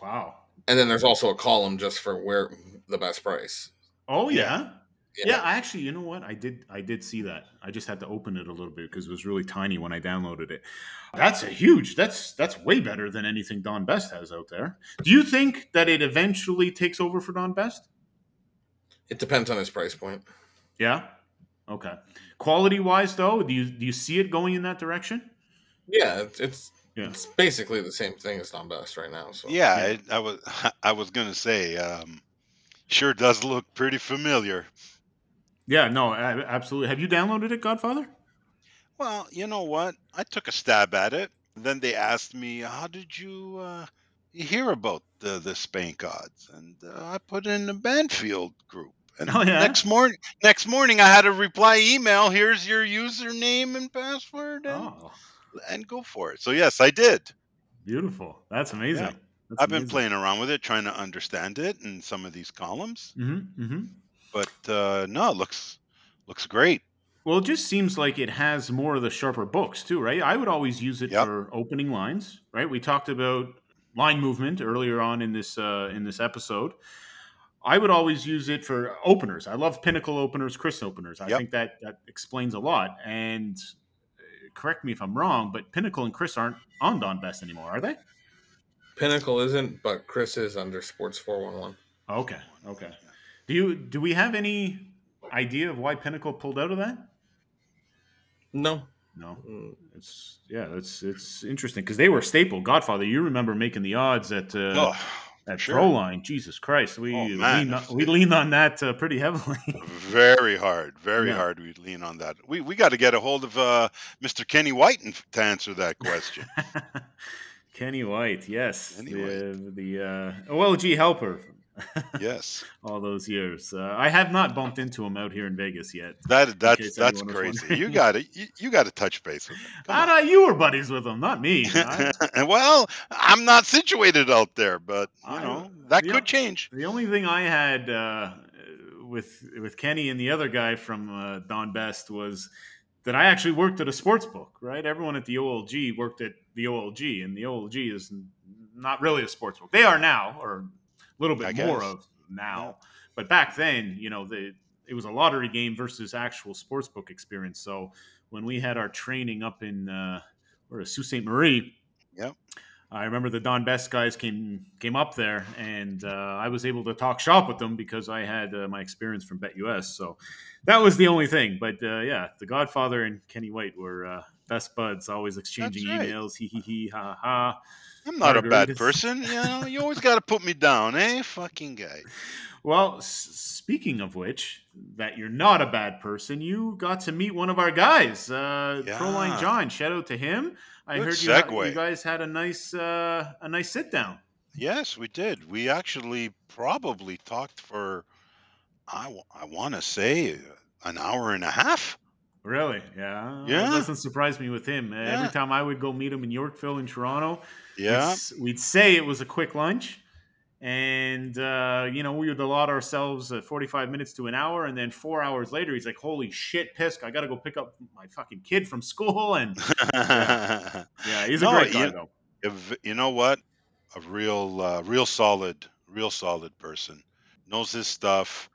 Wow. and then there's also a column just for where the best price. Oh yeah. Yeah. Yeah, I actually, you know what? I did I did see that. I just had to open it a little bit because it was really tiny when I downloaded it. That's a huge. That's that's way better than anything Don Best has out there. Do you think that it eventually takes over for Don Best? It depends on his price point. Yeah. Okay. Quality wise, though, do you do you see it going in that direction? Yeah, it's it's, Yeah. it's basically the same thing as Don Best right now. So Yeah, Yeah. I, I was I was gonna say, um, sure does look pretty familiar. Yeah. No. a- Absolutely. Have you downloaded it, Godfather? Well, you know what? I took a stab at it. Then they asked me, "How did you uh, hear about the the Spank odds?" And uh, I put in the Banfield group. And Oh, yeah? next morning, next morning, I had a reply email. Here's your username and password, and, Oh, and go for it. So yes, I did. beautiful. That's amazing. Yeah. That's I've been amazing. playing around with it, trying to understand it in some of these columns. Mm-hmm, mm-hmm. But uh, no, it looks looks great. Well, it just seems like it has more of the sharper books too, right? I would always use it Yep. for opening lines, right? We talked about line movement earlier on in this uh, in this episode. I would always use it for openers. I love Pinnacle openers, CRIS openers. I Yep. think that that explains a lot. And uh, correct me if I'm wrong, but Pinnacle and CRIS aren't on Don Best anymore, are they? Pinnacle isn't, but CRIS is under Sports Four One One. Okay, okay. Do you do we have any idea of why Pinnacle pulled out of that? No, No. Mm, It's yeah, it's it's interesting because they were a staple. Godfather, you remember making the odds at uh, oh, at sure. Pro Line. Jesus Christ, we Oh, man. leaned on, we leaned on that uh, pretty heavily. very hard, very Yeah. hard. We lean on that. We we got to get a hold of uh, Mr. Kenny White f- to answer that question. Kenny White, yes, Kenny the the uh, OLG helper, Yes, all those years. Uh, I have not bumped into him out here in Vegas yet. that that's that's crazy. You got to you, you got to touch base with him. Come I on. know you were buddies with him, not me. I- well, I'm not situated out there, but you I- know that could change. The only thing I had uh, with with Kenny and the other guy from uh, Don Best was that I actually worked at a sports book. Right, everyone at the OLG worked at the OLG, and the OLG is not really a sports book. They are now, or a little I bit more guess. of now. But back then, you know, the it was a lottery game versus actual sports book experience. So when we had our training up in uh, where Sault Ste. Marie, Yep. I remember the Don Best guys came came up there, and uh, I was able to talk shop with them because I had uh, my experience from BetUS. So that was the only thing. But uh, yeah, the Godfather and Kenny White were uh, best buds, always exchanging right. emails. He he he ha ha. I'm not a bad person. You know, you always got to put me down, eh? Fucking guy. Well, s- speaking of which, that you're not a bad person, you got to meet one of our guys, uh, Proline John. Shout out to him. I Good heard you, ha- you guys had a nice uh, a nice sit down. Yes, we did. We actually probably talked for, I, w- I want to say, an hour and a half. Really? Yeah. Yeah. It doesn't surprise me with him. Yeah. Every time I would go meet him in Yorkville in Toronto, Yeah. we'd, say it was a quick lunch. And, uh, you know, we would allot ourselves uh, 45 minutes to an hour. And then four hours later, he's like, holy shit, Pisk, I got to go pick up my fucking kid from school. And yeah, he's a No, great guy, you- though. If, you know what? A real, uh, real solid, real solid person. Knows his stuff.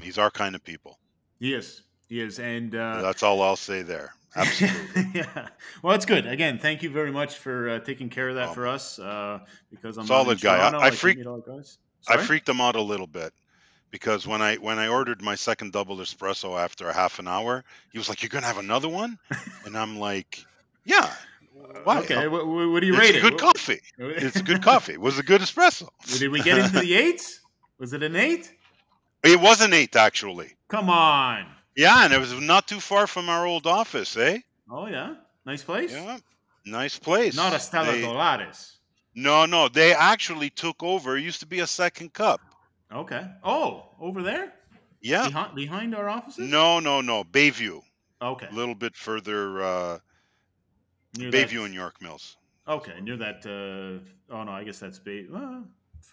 He's our kind of people. He is. He is. And, uh, That's all I'll say there. Absolutely. yeah. Well, that's good. Again, thank you very much for uh, taking care of that Oh, for us. Uh, because I'm Solid guy. I- Toronto, I can't freak- meet all the guys. I freaked them out a little bit because when I when I ordered my second double espresso after a half an hour, he was like, "You're gonna have another one," and I'm like, "Yeah, why? Okay. What, what do you it's rate a it? good What- coffee. It's good coffee. It was a good espresso. Did we get into the eight? Was it an eight? It was an eight actually. Come on. Yeah, and it was not too far from our old office, eh? Oh yeah, nice place. Yeah, nice place. Not a Stella They- Dolares. No, no, they actually took over. It used to be a second cup. Okay. Oh, over there, Yeah. behind, behind our offices. No, no, no. Bayview, Okay. a little bit further. Uh, Near Bayview that- and York Mills. Okay, near that. Uh, oh no, I guess that's Bay. Uh,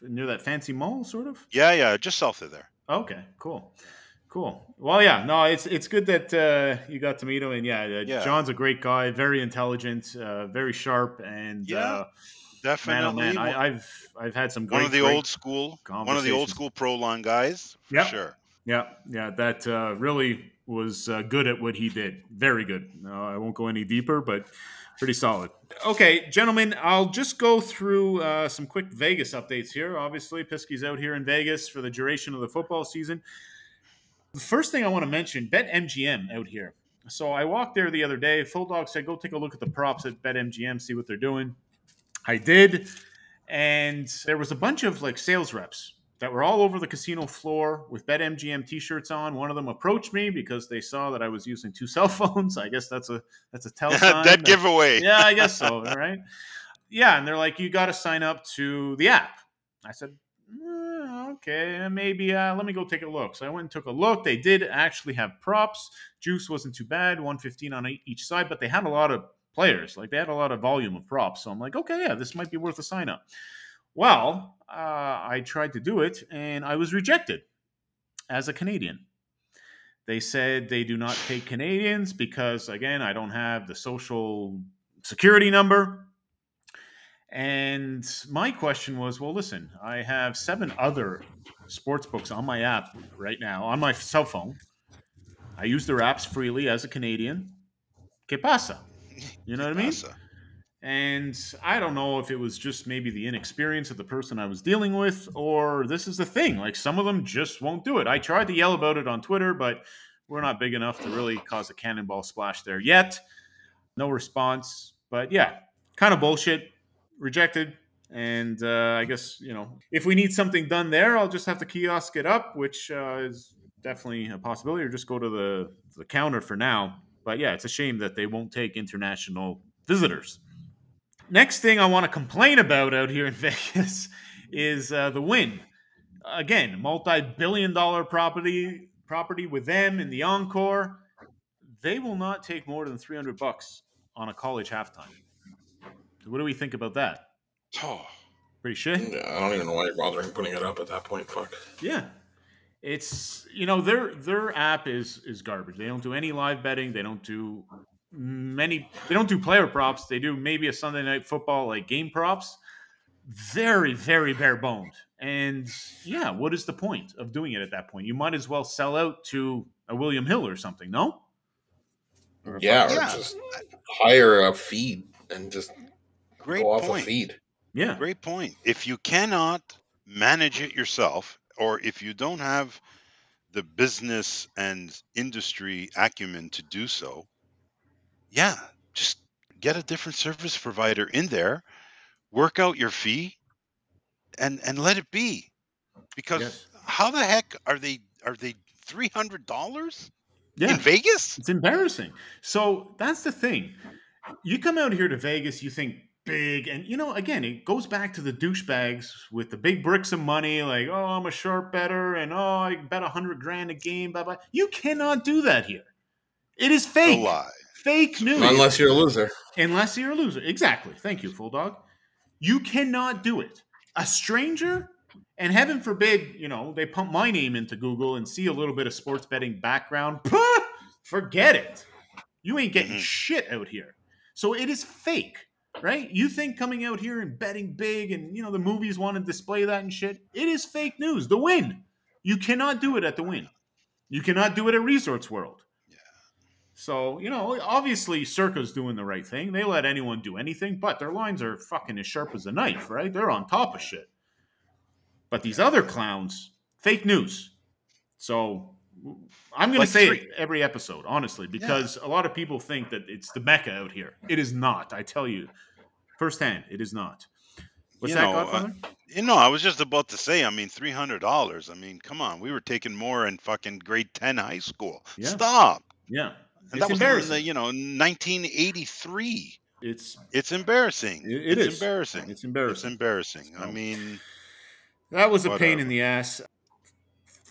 near that fancy mall, sort of. Yeah, yeah, just south of there. Okay, cool, cool. Well, yeah, no, it's it's good that uh, you got to meet him, and yeah, uh, Yeah. John's a great guy, very intelligent, uh, very sharp, and Yeah, uh, man, Definitely. oh man, I, I've I've had some great, one of the old school, one of the old school pro line guys, for Yep. sure. Yeah, yeah, that uh, really was uh, good at what he did. Very good. I won't go any deeper, but pretty solid. Okay, gentlemen, I'll just go through uh, some quick Vegas updates here. Obviously, Pisky's out here in Vegas for the duration of the football season. The first thing I want to mention, BetMGM out here. So I walked there the other day. Full Dog said, "Go take a look at the props at BetMGM, see what they're doing." I did, and there was a bunch of like sales reps that were all over the casino floor with BetMGM t-shirts on. One of them approached me because they saw that I was using two cell phones. I guess that's a that's a tell sign. Dead that- giveaway. yeah, I guess so. Right? Yeah, and they're like, you got to sign up to the app. I said, "Uh, okay, maybe. Uh, let me go take a look. So I went and took a look. They did actually have props. Juice wasn't too bad, one fifteen on each side, but they had a lot of players. Like they had a lot of volume of props. So I'm like, okay, yeah, this might be worth a sign up. Well, uh, I tried to do it and I was rejected as a Canadian. They said they do not take Canadians because, again, I don't have the social security number. And my question was, well, listen, I have seven other sports books on my app right now on my cell phone. I use their apps freely as a Canadian. Que pasa? You know what I mean? And I don't know if it was just maybe the inexperience of the person I was dealing with, or this is the thing. Like some of them just won't do it. I tried to yell about it on Twitter, but we're not big enough to really cause a cannonball splash there yet. No response. But yeah, kind of bullshit. Rejected. And uh, I guess, you know, if we need something done there, I'll just have to kiosk it up, which uh, is definitely a possibility, or just go to the, the counter for now. But yeah, it's a shame that they won't take international visitors. Next thing I want to complain about out here in Vegas is uh, the Wynn. again, multi-billion dollar property property with them in the encore. They will not take more than 300 bucks on a college halftime. What do we think about that? Oh, Pretty shit. Yeah, I don't even know why you're bothering putting it up at that point. Fuck. Yeah. It's you know their their app is is garbage. They don't do any live betting. They don't do many. They don't do player props. They do maybe a Sunday night football like game props. Very very bare boned. And yeah, what is the point of doing it at that point? You might as well sell out to a William Hill or something. No. Or Yeah, or Yeah. just hire a feed and just great go off a point. feed. Yeah. Great point. If you cannot manage it yourself, or if you don't have the business and industry acumen to do so, yeah, just get a different service provider in there, work out your fee, and and let it be. Because Yes. how the heck are they are they three hundred dollars Yeah. in Vegas? It's embarrassing. So that's the thing. You come out here to Vegas, you think big, and you know, again, it goes back to the douchebags with the big bricks of money, like, oh, I'm a sharp better, and oh, I bet a hundred grand a game, blah blah. You cannot do that here. It is A fake. lie. Fake news. Unless you're a loser. Unless you're a loser. Exactly. Thank you, Full Dog. You cannot do it. A stranger, and heaven forbid, you know, they pump my name into Google and see a little bit of sports betting background. Forget it. You ain't getting Mhm. shit out here. So it is fake, right? You think coming out here and betting big and, you know, the movies want to display that and shit. It is fake news. The Wynn. You cannot do it at the Wynn. You cannot do it at Resorts World. Yeah. So, you know, obviously Circa's doing the right thing. They let anyone do anything, but their lines are fucking as sharp as a knife, right? They're on top of shit. But these other clowns, fake news. So I'm going Like to say three- it every episode, honestly, because a lot of people think that it's the Mecca out here. It is not. I tell you firsthand, it is not. What's You that, know, uh, You know, I was just about to say. I mean, three hundred dollars. I mean, come on, we were taking more in fucking grade ten high school. Yeah. Stop. yeah. And It's that was in embarrassing. the, you know 1983. it's It's embarrassing. It- it it's is. embarrassing. it's It's embarrassing. embarrassing. I mean, That was a pain in the ass.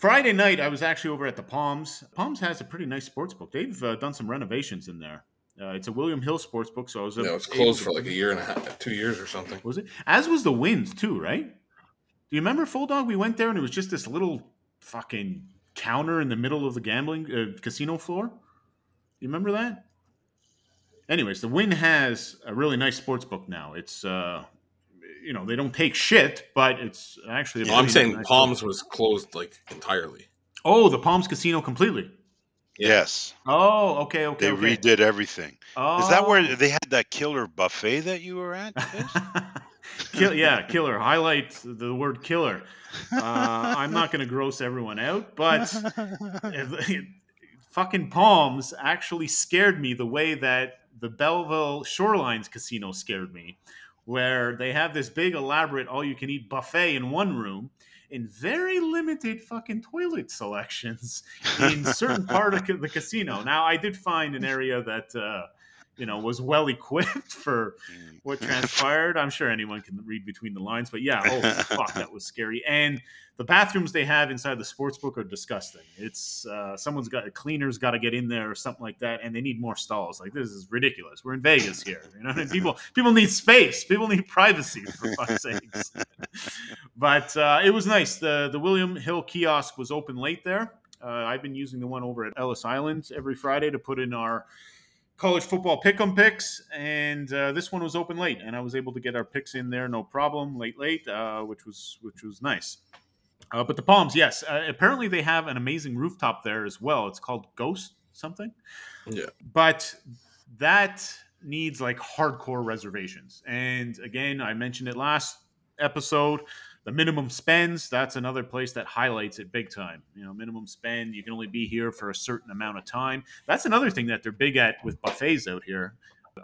Friday night, I was actually over at the Palms. Palms has a pretty nice sports book. They've uh, done some renovations in there. Uh, it's a William Hill sports book, so I was. Uh, know, it's closed for like a year and a half, two years or something. Was it? As was the Wynn's too, right? Do you remember Full Dog? We went there and it was just this little fucking counter in the middle of the gambling uh, casino floor. You remember that? Anyways, the Wynn has a really nice sports book now. It's uh, you know they don't take shit, but it's actually. A Well, I'm saying nice Palms book. was closed like entirely. Oh, the Palms Casino completely. Yes, Oh, okay, okay. they okay. redid everything. Oh. Is that where they had that killer buffet that you were at? Kill, yeah, killer. Highlight the word killer. Uh, I'm not going to gross everyone out, but fucking Palms actually scared me the way that the Belleville Shorelines Casino scared me, where they have this big, elaborate, all you can eat buffet in one room. In very limited fucking toilet selections in certain part of the casino. Now, I did find an area that uh, you know was well equipped for Mm. what transpired. I'm sure anyone can read between the lines, but yeah, oh fuck, that was scary. And the bathrooms they have inside the sports book are disgusting. It's uh, someone's got a cleaner's got to get in there or something like that, and they need more stalls. Like this is ridiculous. We're in Vegas here, you know. And people people need space. People need privacy for fuck's sakes. but uh, it was nice. the The William Hill kiosk was open late there. Uh, I've been using the one over at Ellis Island every Friday to put in our college football pick'em picks, and uh, this one was open late, and I was able to get our picks in there no problem, late late, uh, which was which was nice. Uh, but the Palms, yes, uh, apparently they have an amazing rooftop there as well. It's called Ghost something, Yeah. but that needs like hardcore reservations. And again, I mentioned it last episode. The minimum spends, that's another place that highlights it big time. You know, minimum spend, you can only be here for a certain amount of time. That's another thing that they're big at with buffets out here.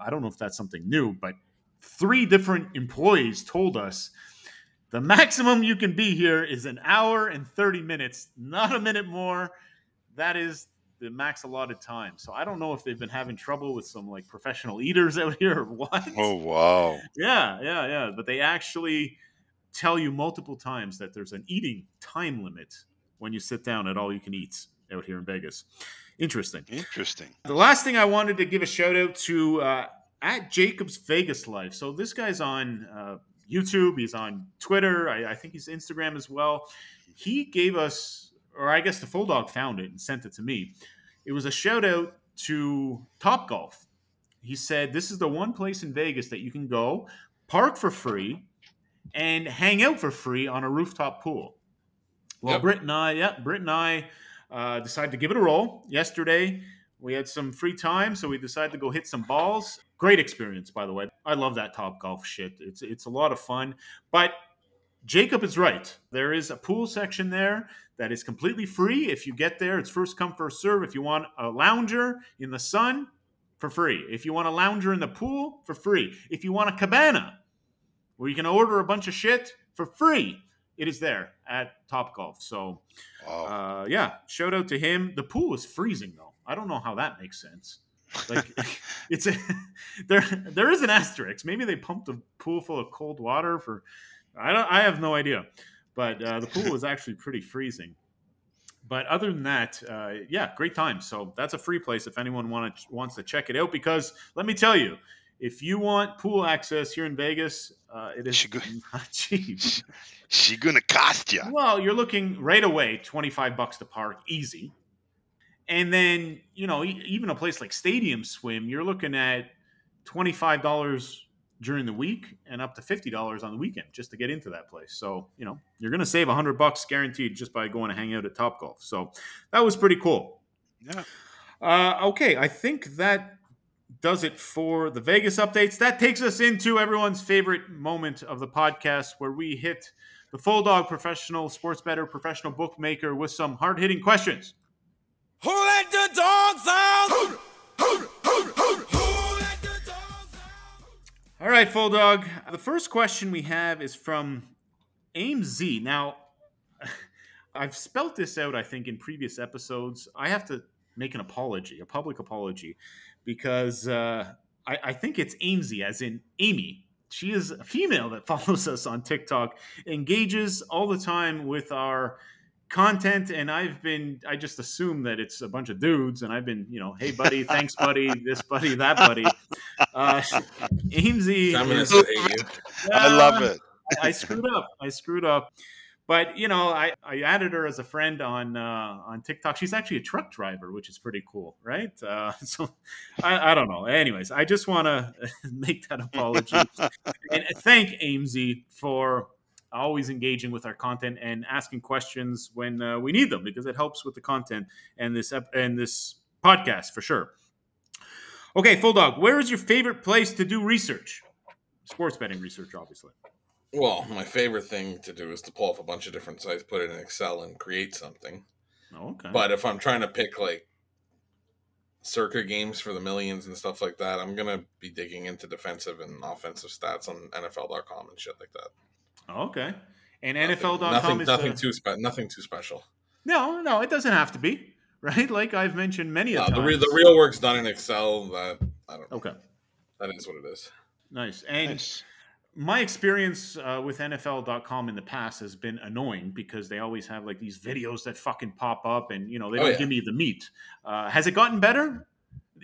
I don't know if that's something new, but three different employees told us the maximum you can be here is an hour and 30 minutes, not a minute more. That is the max allotted time. So I don't know if they've been having trouble with some like professional eaters out here or what. oh wow! Yeah, yeah, yeah. But they actually tell you multiple times that there's an eating time limit when you sit down at all you can eat out here in Vegas. Interesting. Interesting. The last thing I wanted to give a shout out to uh, at Jacob's Vegas Life. So this guy's on uh, YouTube. He's on Twitter. I, I think he's Instagram as well. He gave us, or I guess the Full Dog found it and sent it to me. It was a shout out to Top Golf. He said this is the one place in Vegas that you can go park for free and hang out for free on a rooftop pool. Well, Yep. Britt and I, yeah, Britt and I uh, decided to give it a roll yesterday. We had some free time, so we decided to go hit some balls. Great experience, by the way. I love that Top Golf shit. It's it's a lot of fun. But Jacob is right. There is a pool section there that is completely free. If you get there, it's first come first serve. If you want a lounger in the sun, for free. If you want a lounger in the pool, for free. If you want a cabana where you can order a bunch of shit for free, it is there at Top Golf. So Wow. uh, yeah, shout out to him. The pool is freezing though. I don't know how that makes sense. Like it's a there there is an asterisk. Maybe they pumped a pool full of cold water for I don't I have no idea. But uh, the pool was actually pretty freezing. But other than that, uh, yeah, great time. So that's a free place if anyone want to, wants to check it out. Because let me tell you, if you want pool access here in Vegas, uh, it is Should go- not cheap. she gonna cost you. Well, you're looking right away, 25 bucks to park, easy. And then, you know, e- even a place like Stadium Swim, you're looking at $25 during the week and up to $50 on the weekend just to get into that place. So, you know, you're going to save 100 bucks guaranteed just by going to hang out at Top Golf. So, that was pretty cool. Yeah. Uh, okay, I think that does it for the Vegas updates. That takes us into everyone's favorite moment of the podcast where we hit the full dog professional sports better professional bookmaker with some hard hitting questions. Who let the dogs out? Who let the dogs out? All right, full dog. The first question we have is from Aim Z. Now, I've spelt this out, I think, in previous episodes. I have to make an apology, a public apology, because uh, I, I think it's Amesy, as in Amy. She is a female that follows us on TikTok, engages all the time with our content, and I've been, I just assume that it's a bunch of dudes, and I've been, you know, hey, buddy, thanks, buddy, this buddy, that buddy. Uh, Amesy. Feminists is- hate you. I love it. I, I screwed up. I screwed up. But you know, I, I added her as a friend on uh, on TikTok. She's actually a truck driver, which is pretty cool, right? Uh, so I, I don't know. Anyways, I just want to make that apology and thank Amesy for always engaging with our content and asking questions when uh, we need them because it helps with the content and this ep- and this podcast for sure. Okay, full dog. Where is your favorite place to do research? Sports betting research, obviously. Well, my favorite thing to do is to pull off a bunch of different sites, put it in Excel, and create something. Oh, okay. But if I'm trying to pick like circa games for the millions and stuff like that, I'm gonna be digging into defensive and offensive stats on NFL.com and shit like that. Okay. And Nothing- NFL.com nothing, is nothing too spe- nothing too special. no, no, it doesn't have to be right. Like I've mentioned many a No, times. the, re- the real work's done in Excel. That I don't know. okay, That is what it is. nice. And Nice. My experience uh, with NFL.com in the past has been annoying because they always have like these videos that fucking pop up, and you know they Oh, don't yeah. give me the meat. Uh, has it gotten better?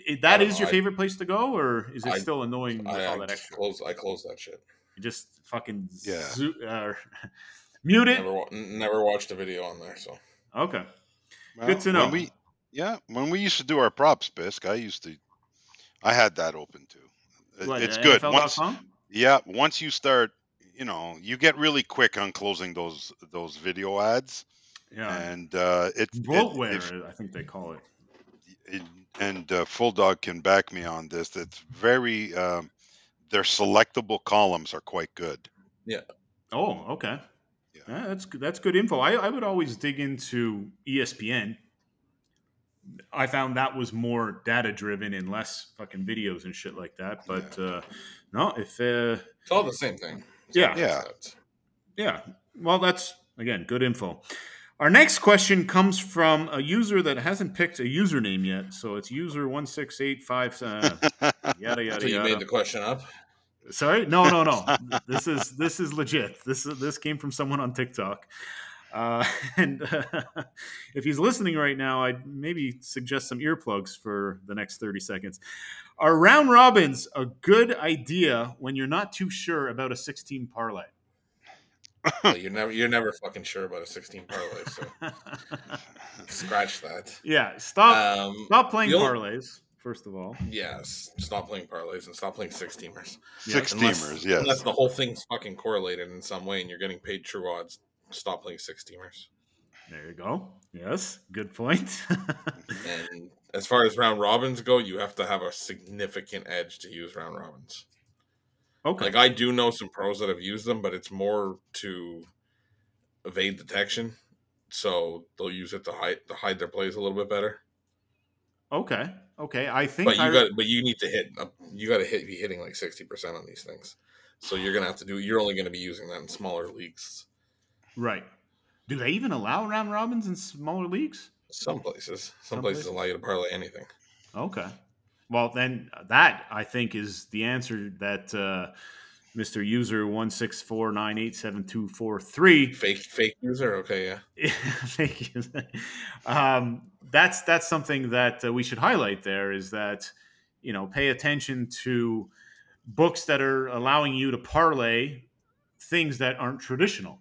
I- That don't is know. your I- favorite place to go, or is it I- still annoying with I, all I that extra? close. I close that shit. You just fucking Yeah. zoo- uh, mute it. Never, wa- never watched a video on there. So Okay. Well, Good to know. When we, yeah, when we used to do our props, Bisk, I used to, I had that open too. It- What, it's good. Once, NFL.com? Yeah, once you start, you know, you get really quick on closing those those video ads, Yeah. and uh, it, it Bloatware, if- I think they call it. it- and uh, Full Dog can back me on this. It's very, um, their selectable columns are quite good. Yeah. Oh, okay. Yeah. Yeah, that's good. That's good info. I, I would always dig into ESPN. I found that was more data driven and less fucking videos and shit like that. But uh, no, if uh, it's all the same thing. yeah, Yeah. Yeah. Well, that's again good info. Our next question comes from a user that hasn't picked a username yet, so it's user one six eight five. Uh, yada yada So you yada. made the question up. Sorry, no, no, no. this is this is legit. This is this came from someone on TikTok. Uh, and uh, if he's listening right now, I'd maybe suggest some earplugs for the next 30 seconds. Are round robins a good idea when you're not too sure about a 16 parlay? Well, you're never you're never fucking sure about a 16 parlay, so scratch that. yeah, stop Um, stop playing the parlays. First of all, yes, stop playing parlays and stop playing six teamers. Six Unless, teamers, yes. Unless the whole thing's fucking correlated in some way and you're getting paid true odds, stop playing six teamers. there you go. Yes, good point. And as far as round robins go, you have to have a significant edge to use round robins. okay, Like I do know some pros that have used them, but it's more to evade detection. So they'll use it to hide to hide their plays a little bit better. okay, okay. I think But you I, got but you need to hit uh, you got to hit be hitting like sixty percent on these things. So you're gonna have to do. You're only gonna be using that in smaller leagues. Right. Do they even allow round robins in smaller leagues? Some places, some, Some places places? allow you to parlay anything. Okay. Well, then that I think is the answer that uh, Mr. User one six four nine eight seven two four three. Fake fake user, okay, yeah. Thank you. Um, that's that's something that uh, we should highlight. There is that you know pay attention to books that are allowing you to parlay things that aren't traditional,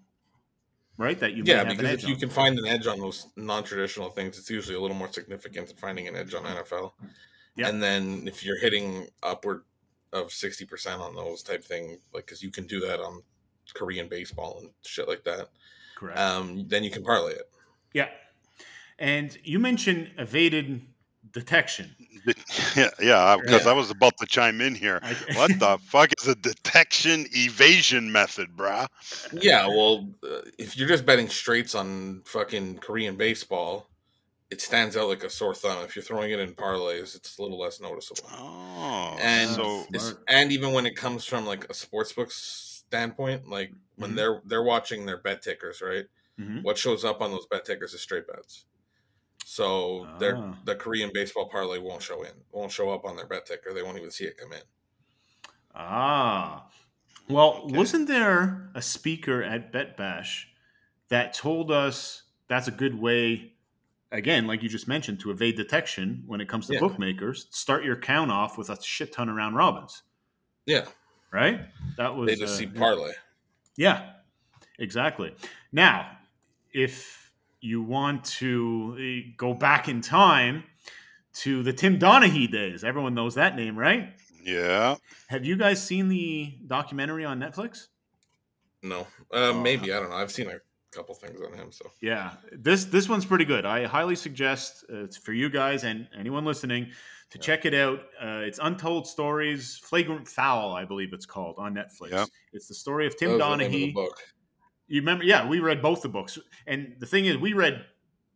right? That you Yeah, have an because if you on. can find an edge on those non-traditional things, it's usually a little more significant than finding an edge on NFL. Yeah. And then if you're hitting upward of sixty percent on those type thing, like because you can do that on Korean baseball and shit like that, correct. um, then you can parlay it. yeah. And you mentioned evaded detection. Yeah, yeah, because Yeah. I was about to chime in here. I- What the fuck is a detection evasion method, brah? Yeah, well, uh, if you're just betting straights on fucking Korean baseball, it stands out like a sore thumb. If you're throwing it in parlays, it's a little less noticeable. Oh, and so and even when it comes from like a sportsbook standpoint, like when Mhm. they're they're watching their bet tickers, right? Mhm. What shows up on those bet tickers is straight bets. So their Ah. the Korean baseball parlay won't show in, won't show up on their bet ticker. They won't even see it come in. Ah. Well, Okay. wasn't there a speaker at Bet Bash that told us that's a good way, again, like you just mentioned, to evade detection when it comes to Yeah. bookmakers? Start your count off with a shit ton of round robins, Yeah, right? That was they just uh, see parlay. Yeah, exactly. Now, if you want to eh, go back in time to the Tim Donaghy days, everyone knows that name, right? yeah. Have you guys seen the documentary on Netflix? No, uh, Oh. maybe I don't know. I've seen a couple things on him. So Yeah, this this one's pretty good. I highly suggest uh, it's for you guys and anyone listening to check it out. Uh, it's Untold Stories, Flagrant Foul, I believe it's called on Netflix. Yep. It's the story of Tim was the name of the Donaghy. You remember? Yeah, we read both the books, and the thing is, we read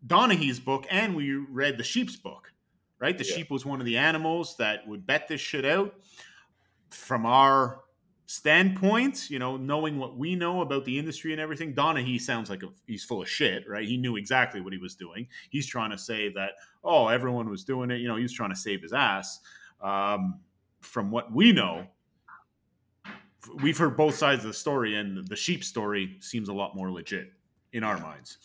Donaghy's book and we read the sheep's book. Right, the Yeah. sheep was one of the animals that would bet this shit out. From our standpoint, you know, knowing what we know about the industry and everything, Donaghy sounds like a, he's full of shit, right? He knew exactly what he was doing. He's trying to say that, oh, everyone was doing it. You know, he was trying to save his ass. Um, from what we know, we've heard both sides of the story, and the sheep story seems a lot more legit in our minds.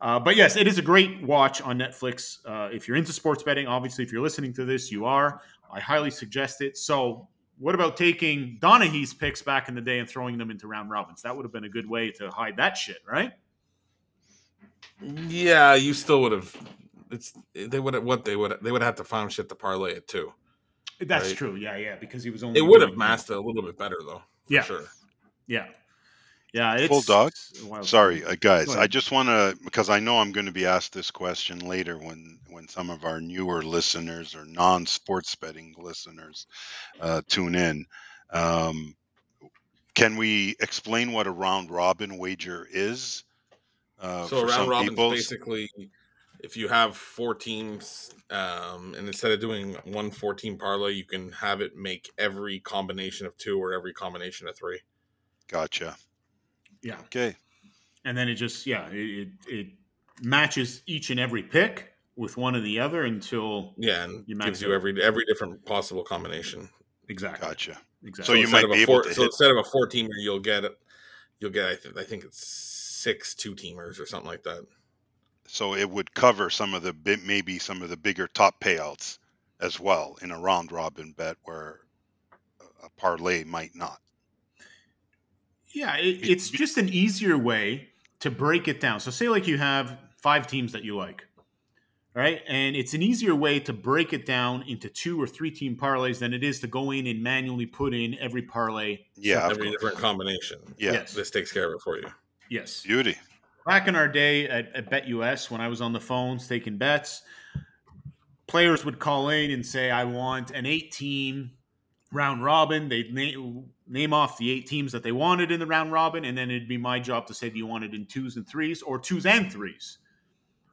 Uh, but yes, it is a great watch on Netflix. Uh, if you're into sports betting, obviously, if you're listening to this, you are. I highly suggest it. So, what about taking Donaghy's picks back in the day and throwing them into round robins? That would have been a good way to hide that shit, right? Yeah, you still would have. It's they would have what they would they would have to find shit to parlay it too. That's Right. true. Yeah, yeah, because he was only. It would have masked it a little bit better though. For Yeah. sure. Yeah, yeah. It's Bulldog? a Sorry, uh, guys. I just want to because I know I'm going to be asked this question later when when some of our newer listeners or non-sports betting listeners uh, tune in. Um, can we explain what a round robin wager is? Uh, so for round some robin's people? basically if you have four teams, um, and instead of doing one 14 parlay, you can have it make every combination of two or every combination of three. Gotcha. Yeah, Okay. and then it just yeah it, it it matches each and every pick with one or the other until Yeah, and You max gives you every every different possible combination. exactly. Gotcha. exactly. So you instead might of a be able four, to so hit- instead of a four teamer, you'll get you'll get I, th- I think it's six two teamers or something like that. So it would cover some of the bi- maybe some of the bigger top payouts as well in a round robin bet where a- a parlay might not. Yeah, it, it's just an easier way to break it down. So, say like you have five teams that you like, right? And it's an easier way to break it down into two or three team parlays than it is to go in and manually put in every parlay. Yeah, Every course. different combination. Yeah. Yes. This takes care of it for you. Yes. Beauty. Back in our day at, at BetUS, when I was on the phones taking bets, players would call in and say, I want an eight team round robin. They'd na- name off the eight teams that they wanted in the round robin, and then it'd be my job to say, do you want it in twos and threes or twos and threes?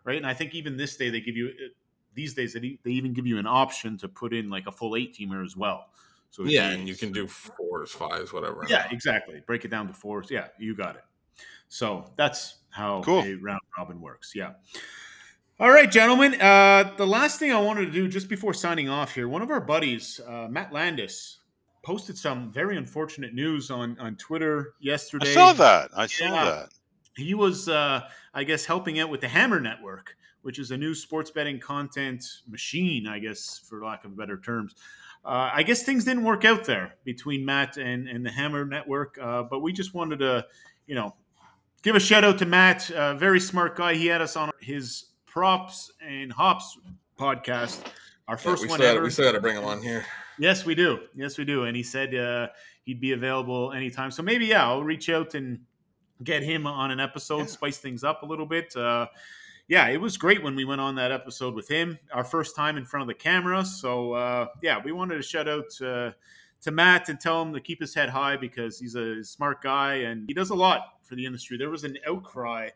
Right. And I think even this day, they give you, uh, these days, they they even give you an option to put in like a full eight teamer as well. So Yeah, and you can do fours, fives, whatever. yeah, exactly. Break it down to fours. Yeah, you got it. So that's how Cool. a round robin works. Yeah. All right, gentlemen. Uh, the last thing I wanted to do just before signing off here, one of our buddies, uh, Matt Landis, posted some very unfortunate news on on Twitter yesterday. I saw that. I saw Yeah. that. He was, uh, I guess, helping out with the Hammer Network, which is a new sports betting content machine, I guess, for lack of better terms. Uh, I guess things didn't work out there between Matt and, and the Hammer Network, uh, but we just wanted to, you know, give a shout out to Matt, a very smart guy. He had us on his props and hops podcast, our Yeah, first we, one ever. gotta, we still got to bring him on here. Yes, we do. Yes, we do. And he said uh, he'd be available anytime. So maybe, yeah, I'll reach out and get him on an episode, Yeah. spice things up a little bit. Uh, yeah, it was great when we went on that episode with him, our first time in front of the camera. So, uh, yeah, we wanted to shout out uh, to Matt and tell him to keep his head high because he's a smart guy and he does a lot for the industry. There was an outcry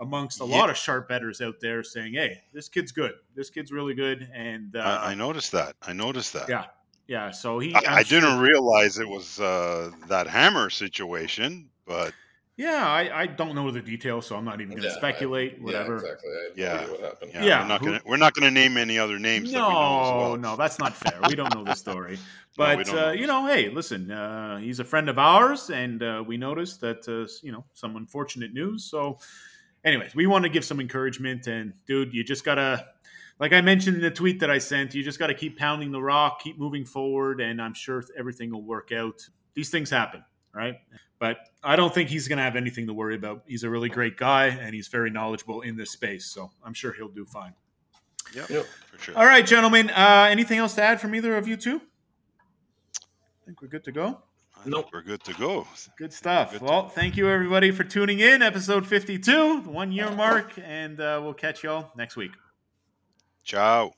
amongst a Yeah. lot of sharp betters out there saying, hey, this kid's good. This kid's really good. And uh, I, I noticed that. I noticed that. Yeah, yeah. So he, I, I sure- didn't realize it was uh, that hammer situation, but Yeah, I, I don't know the details, so I'm not even going to Yeah, I- speculate. Yeah, Whatever. exactly. I Yeah. idea what happened. yeah, Yeah, we're not gonna we're not gonna name any other names. that we know as No, well. no, that's not fair. We don't know the story. But don't uh, know you know, hey, listen, uh, he's a friend of ours, and uh, we noticed that uh, you know some unfortunate news. So, anyways, we want to give some encouragement, and dude, you just gotta, like I mentioned in the tweet that I sent, you just got to keep pounding the rock, keep moving forward, and I'm sure everything will work out. These things happen, right? But I don't think he's going to have anything to worry about. He's a really great guy, and he's very knowledgeable in this space, so I'm sure he'll do fine. Yep, Yep. for sure. All right, gentlemen. Uh, anything else to add from either of you two? I think we're good to go. Nope. we're good to go. Good stuff. Good. Well, thank you everybody for tuning in. Episode 52, the one year mark, and uh, we'll catch y'all next week. Ciao.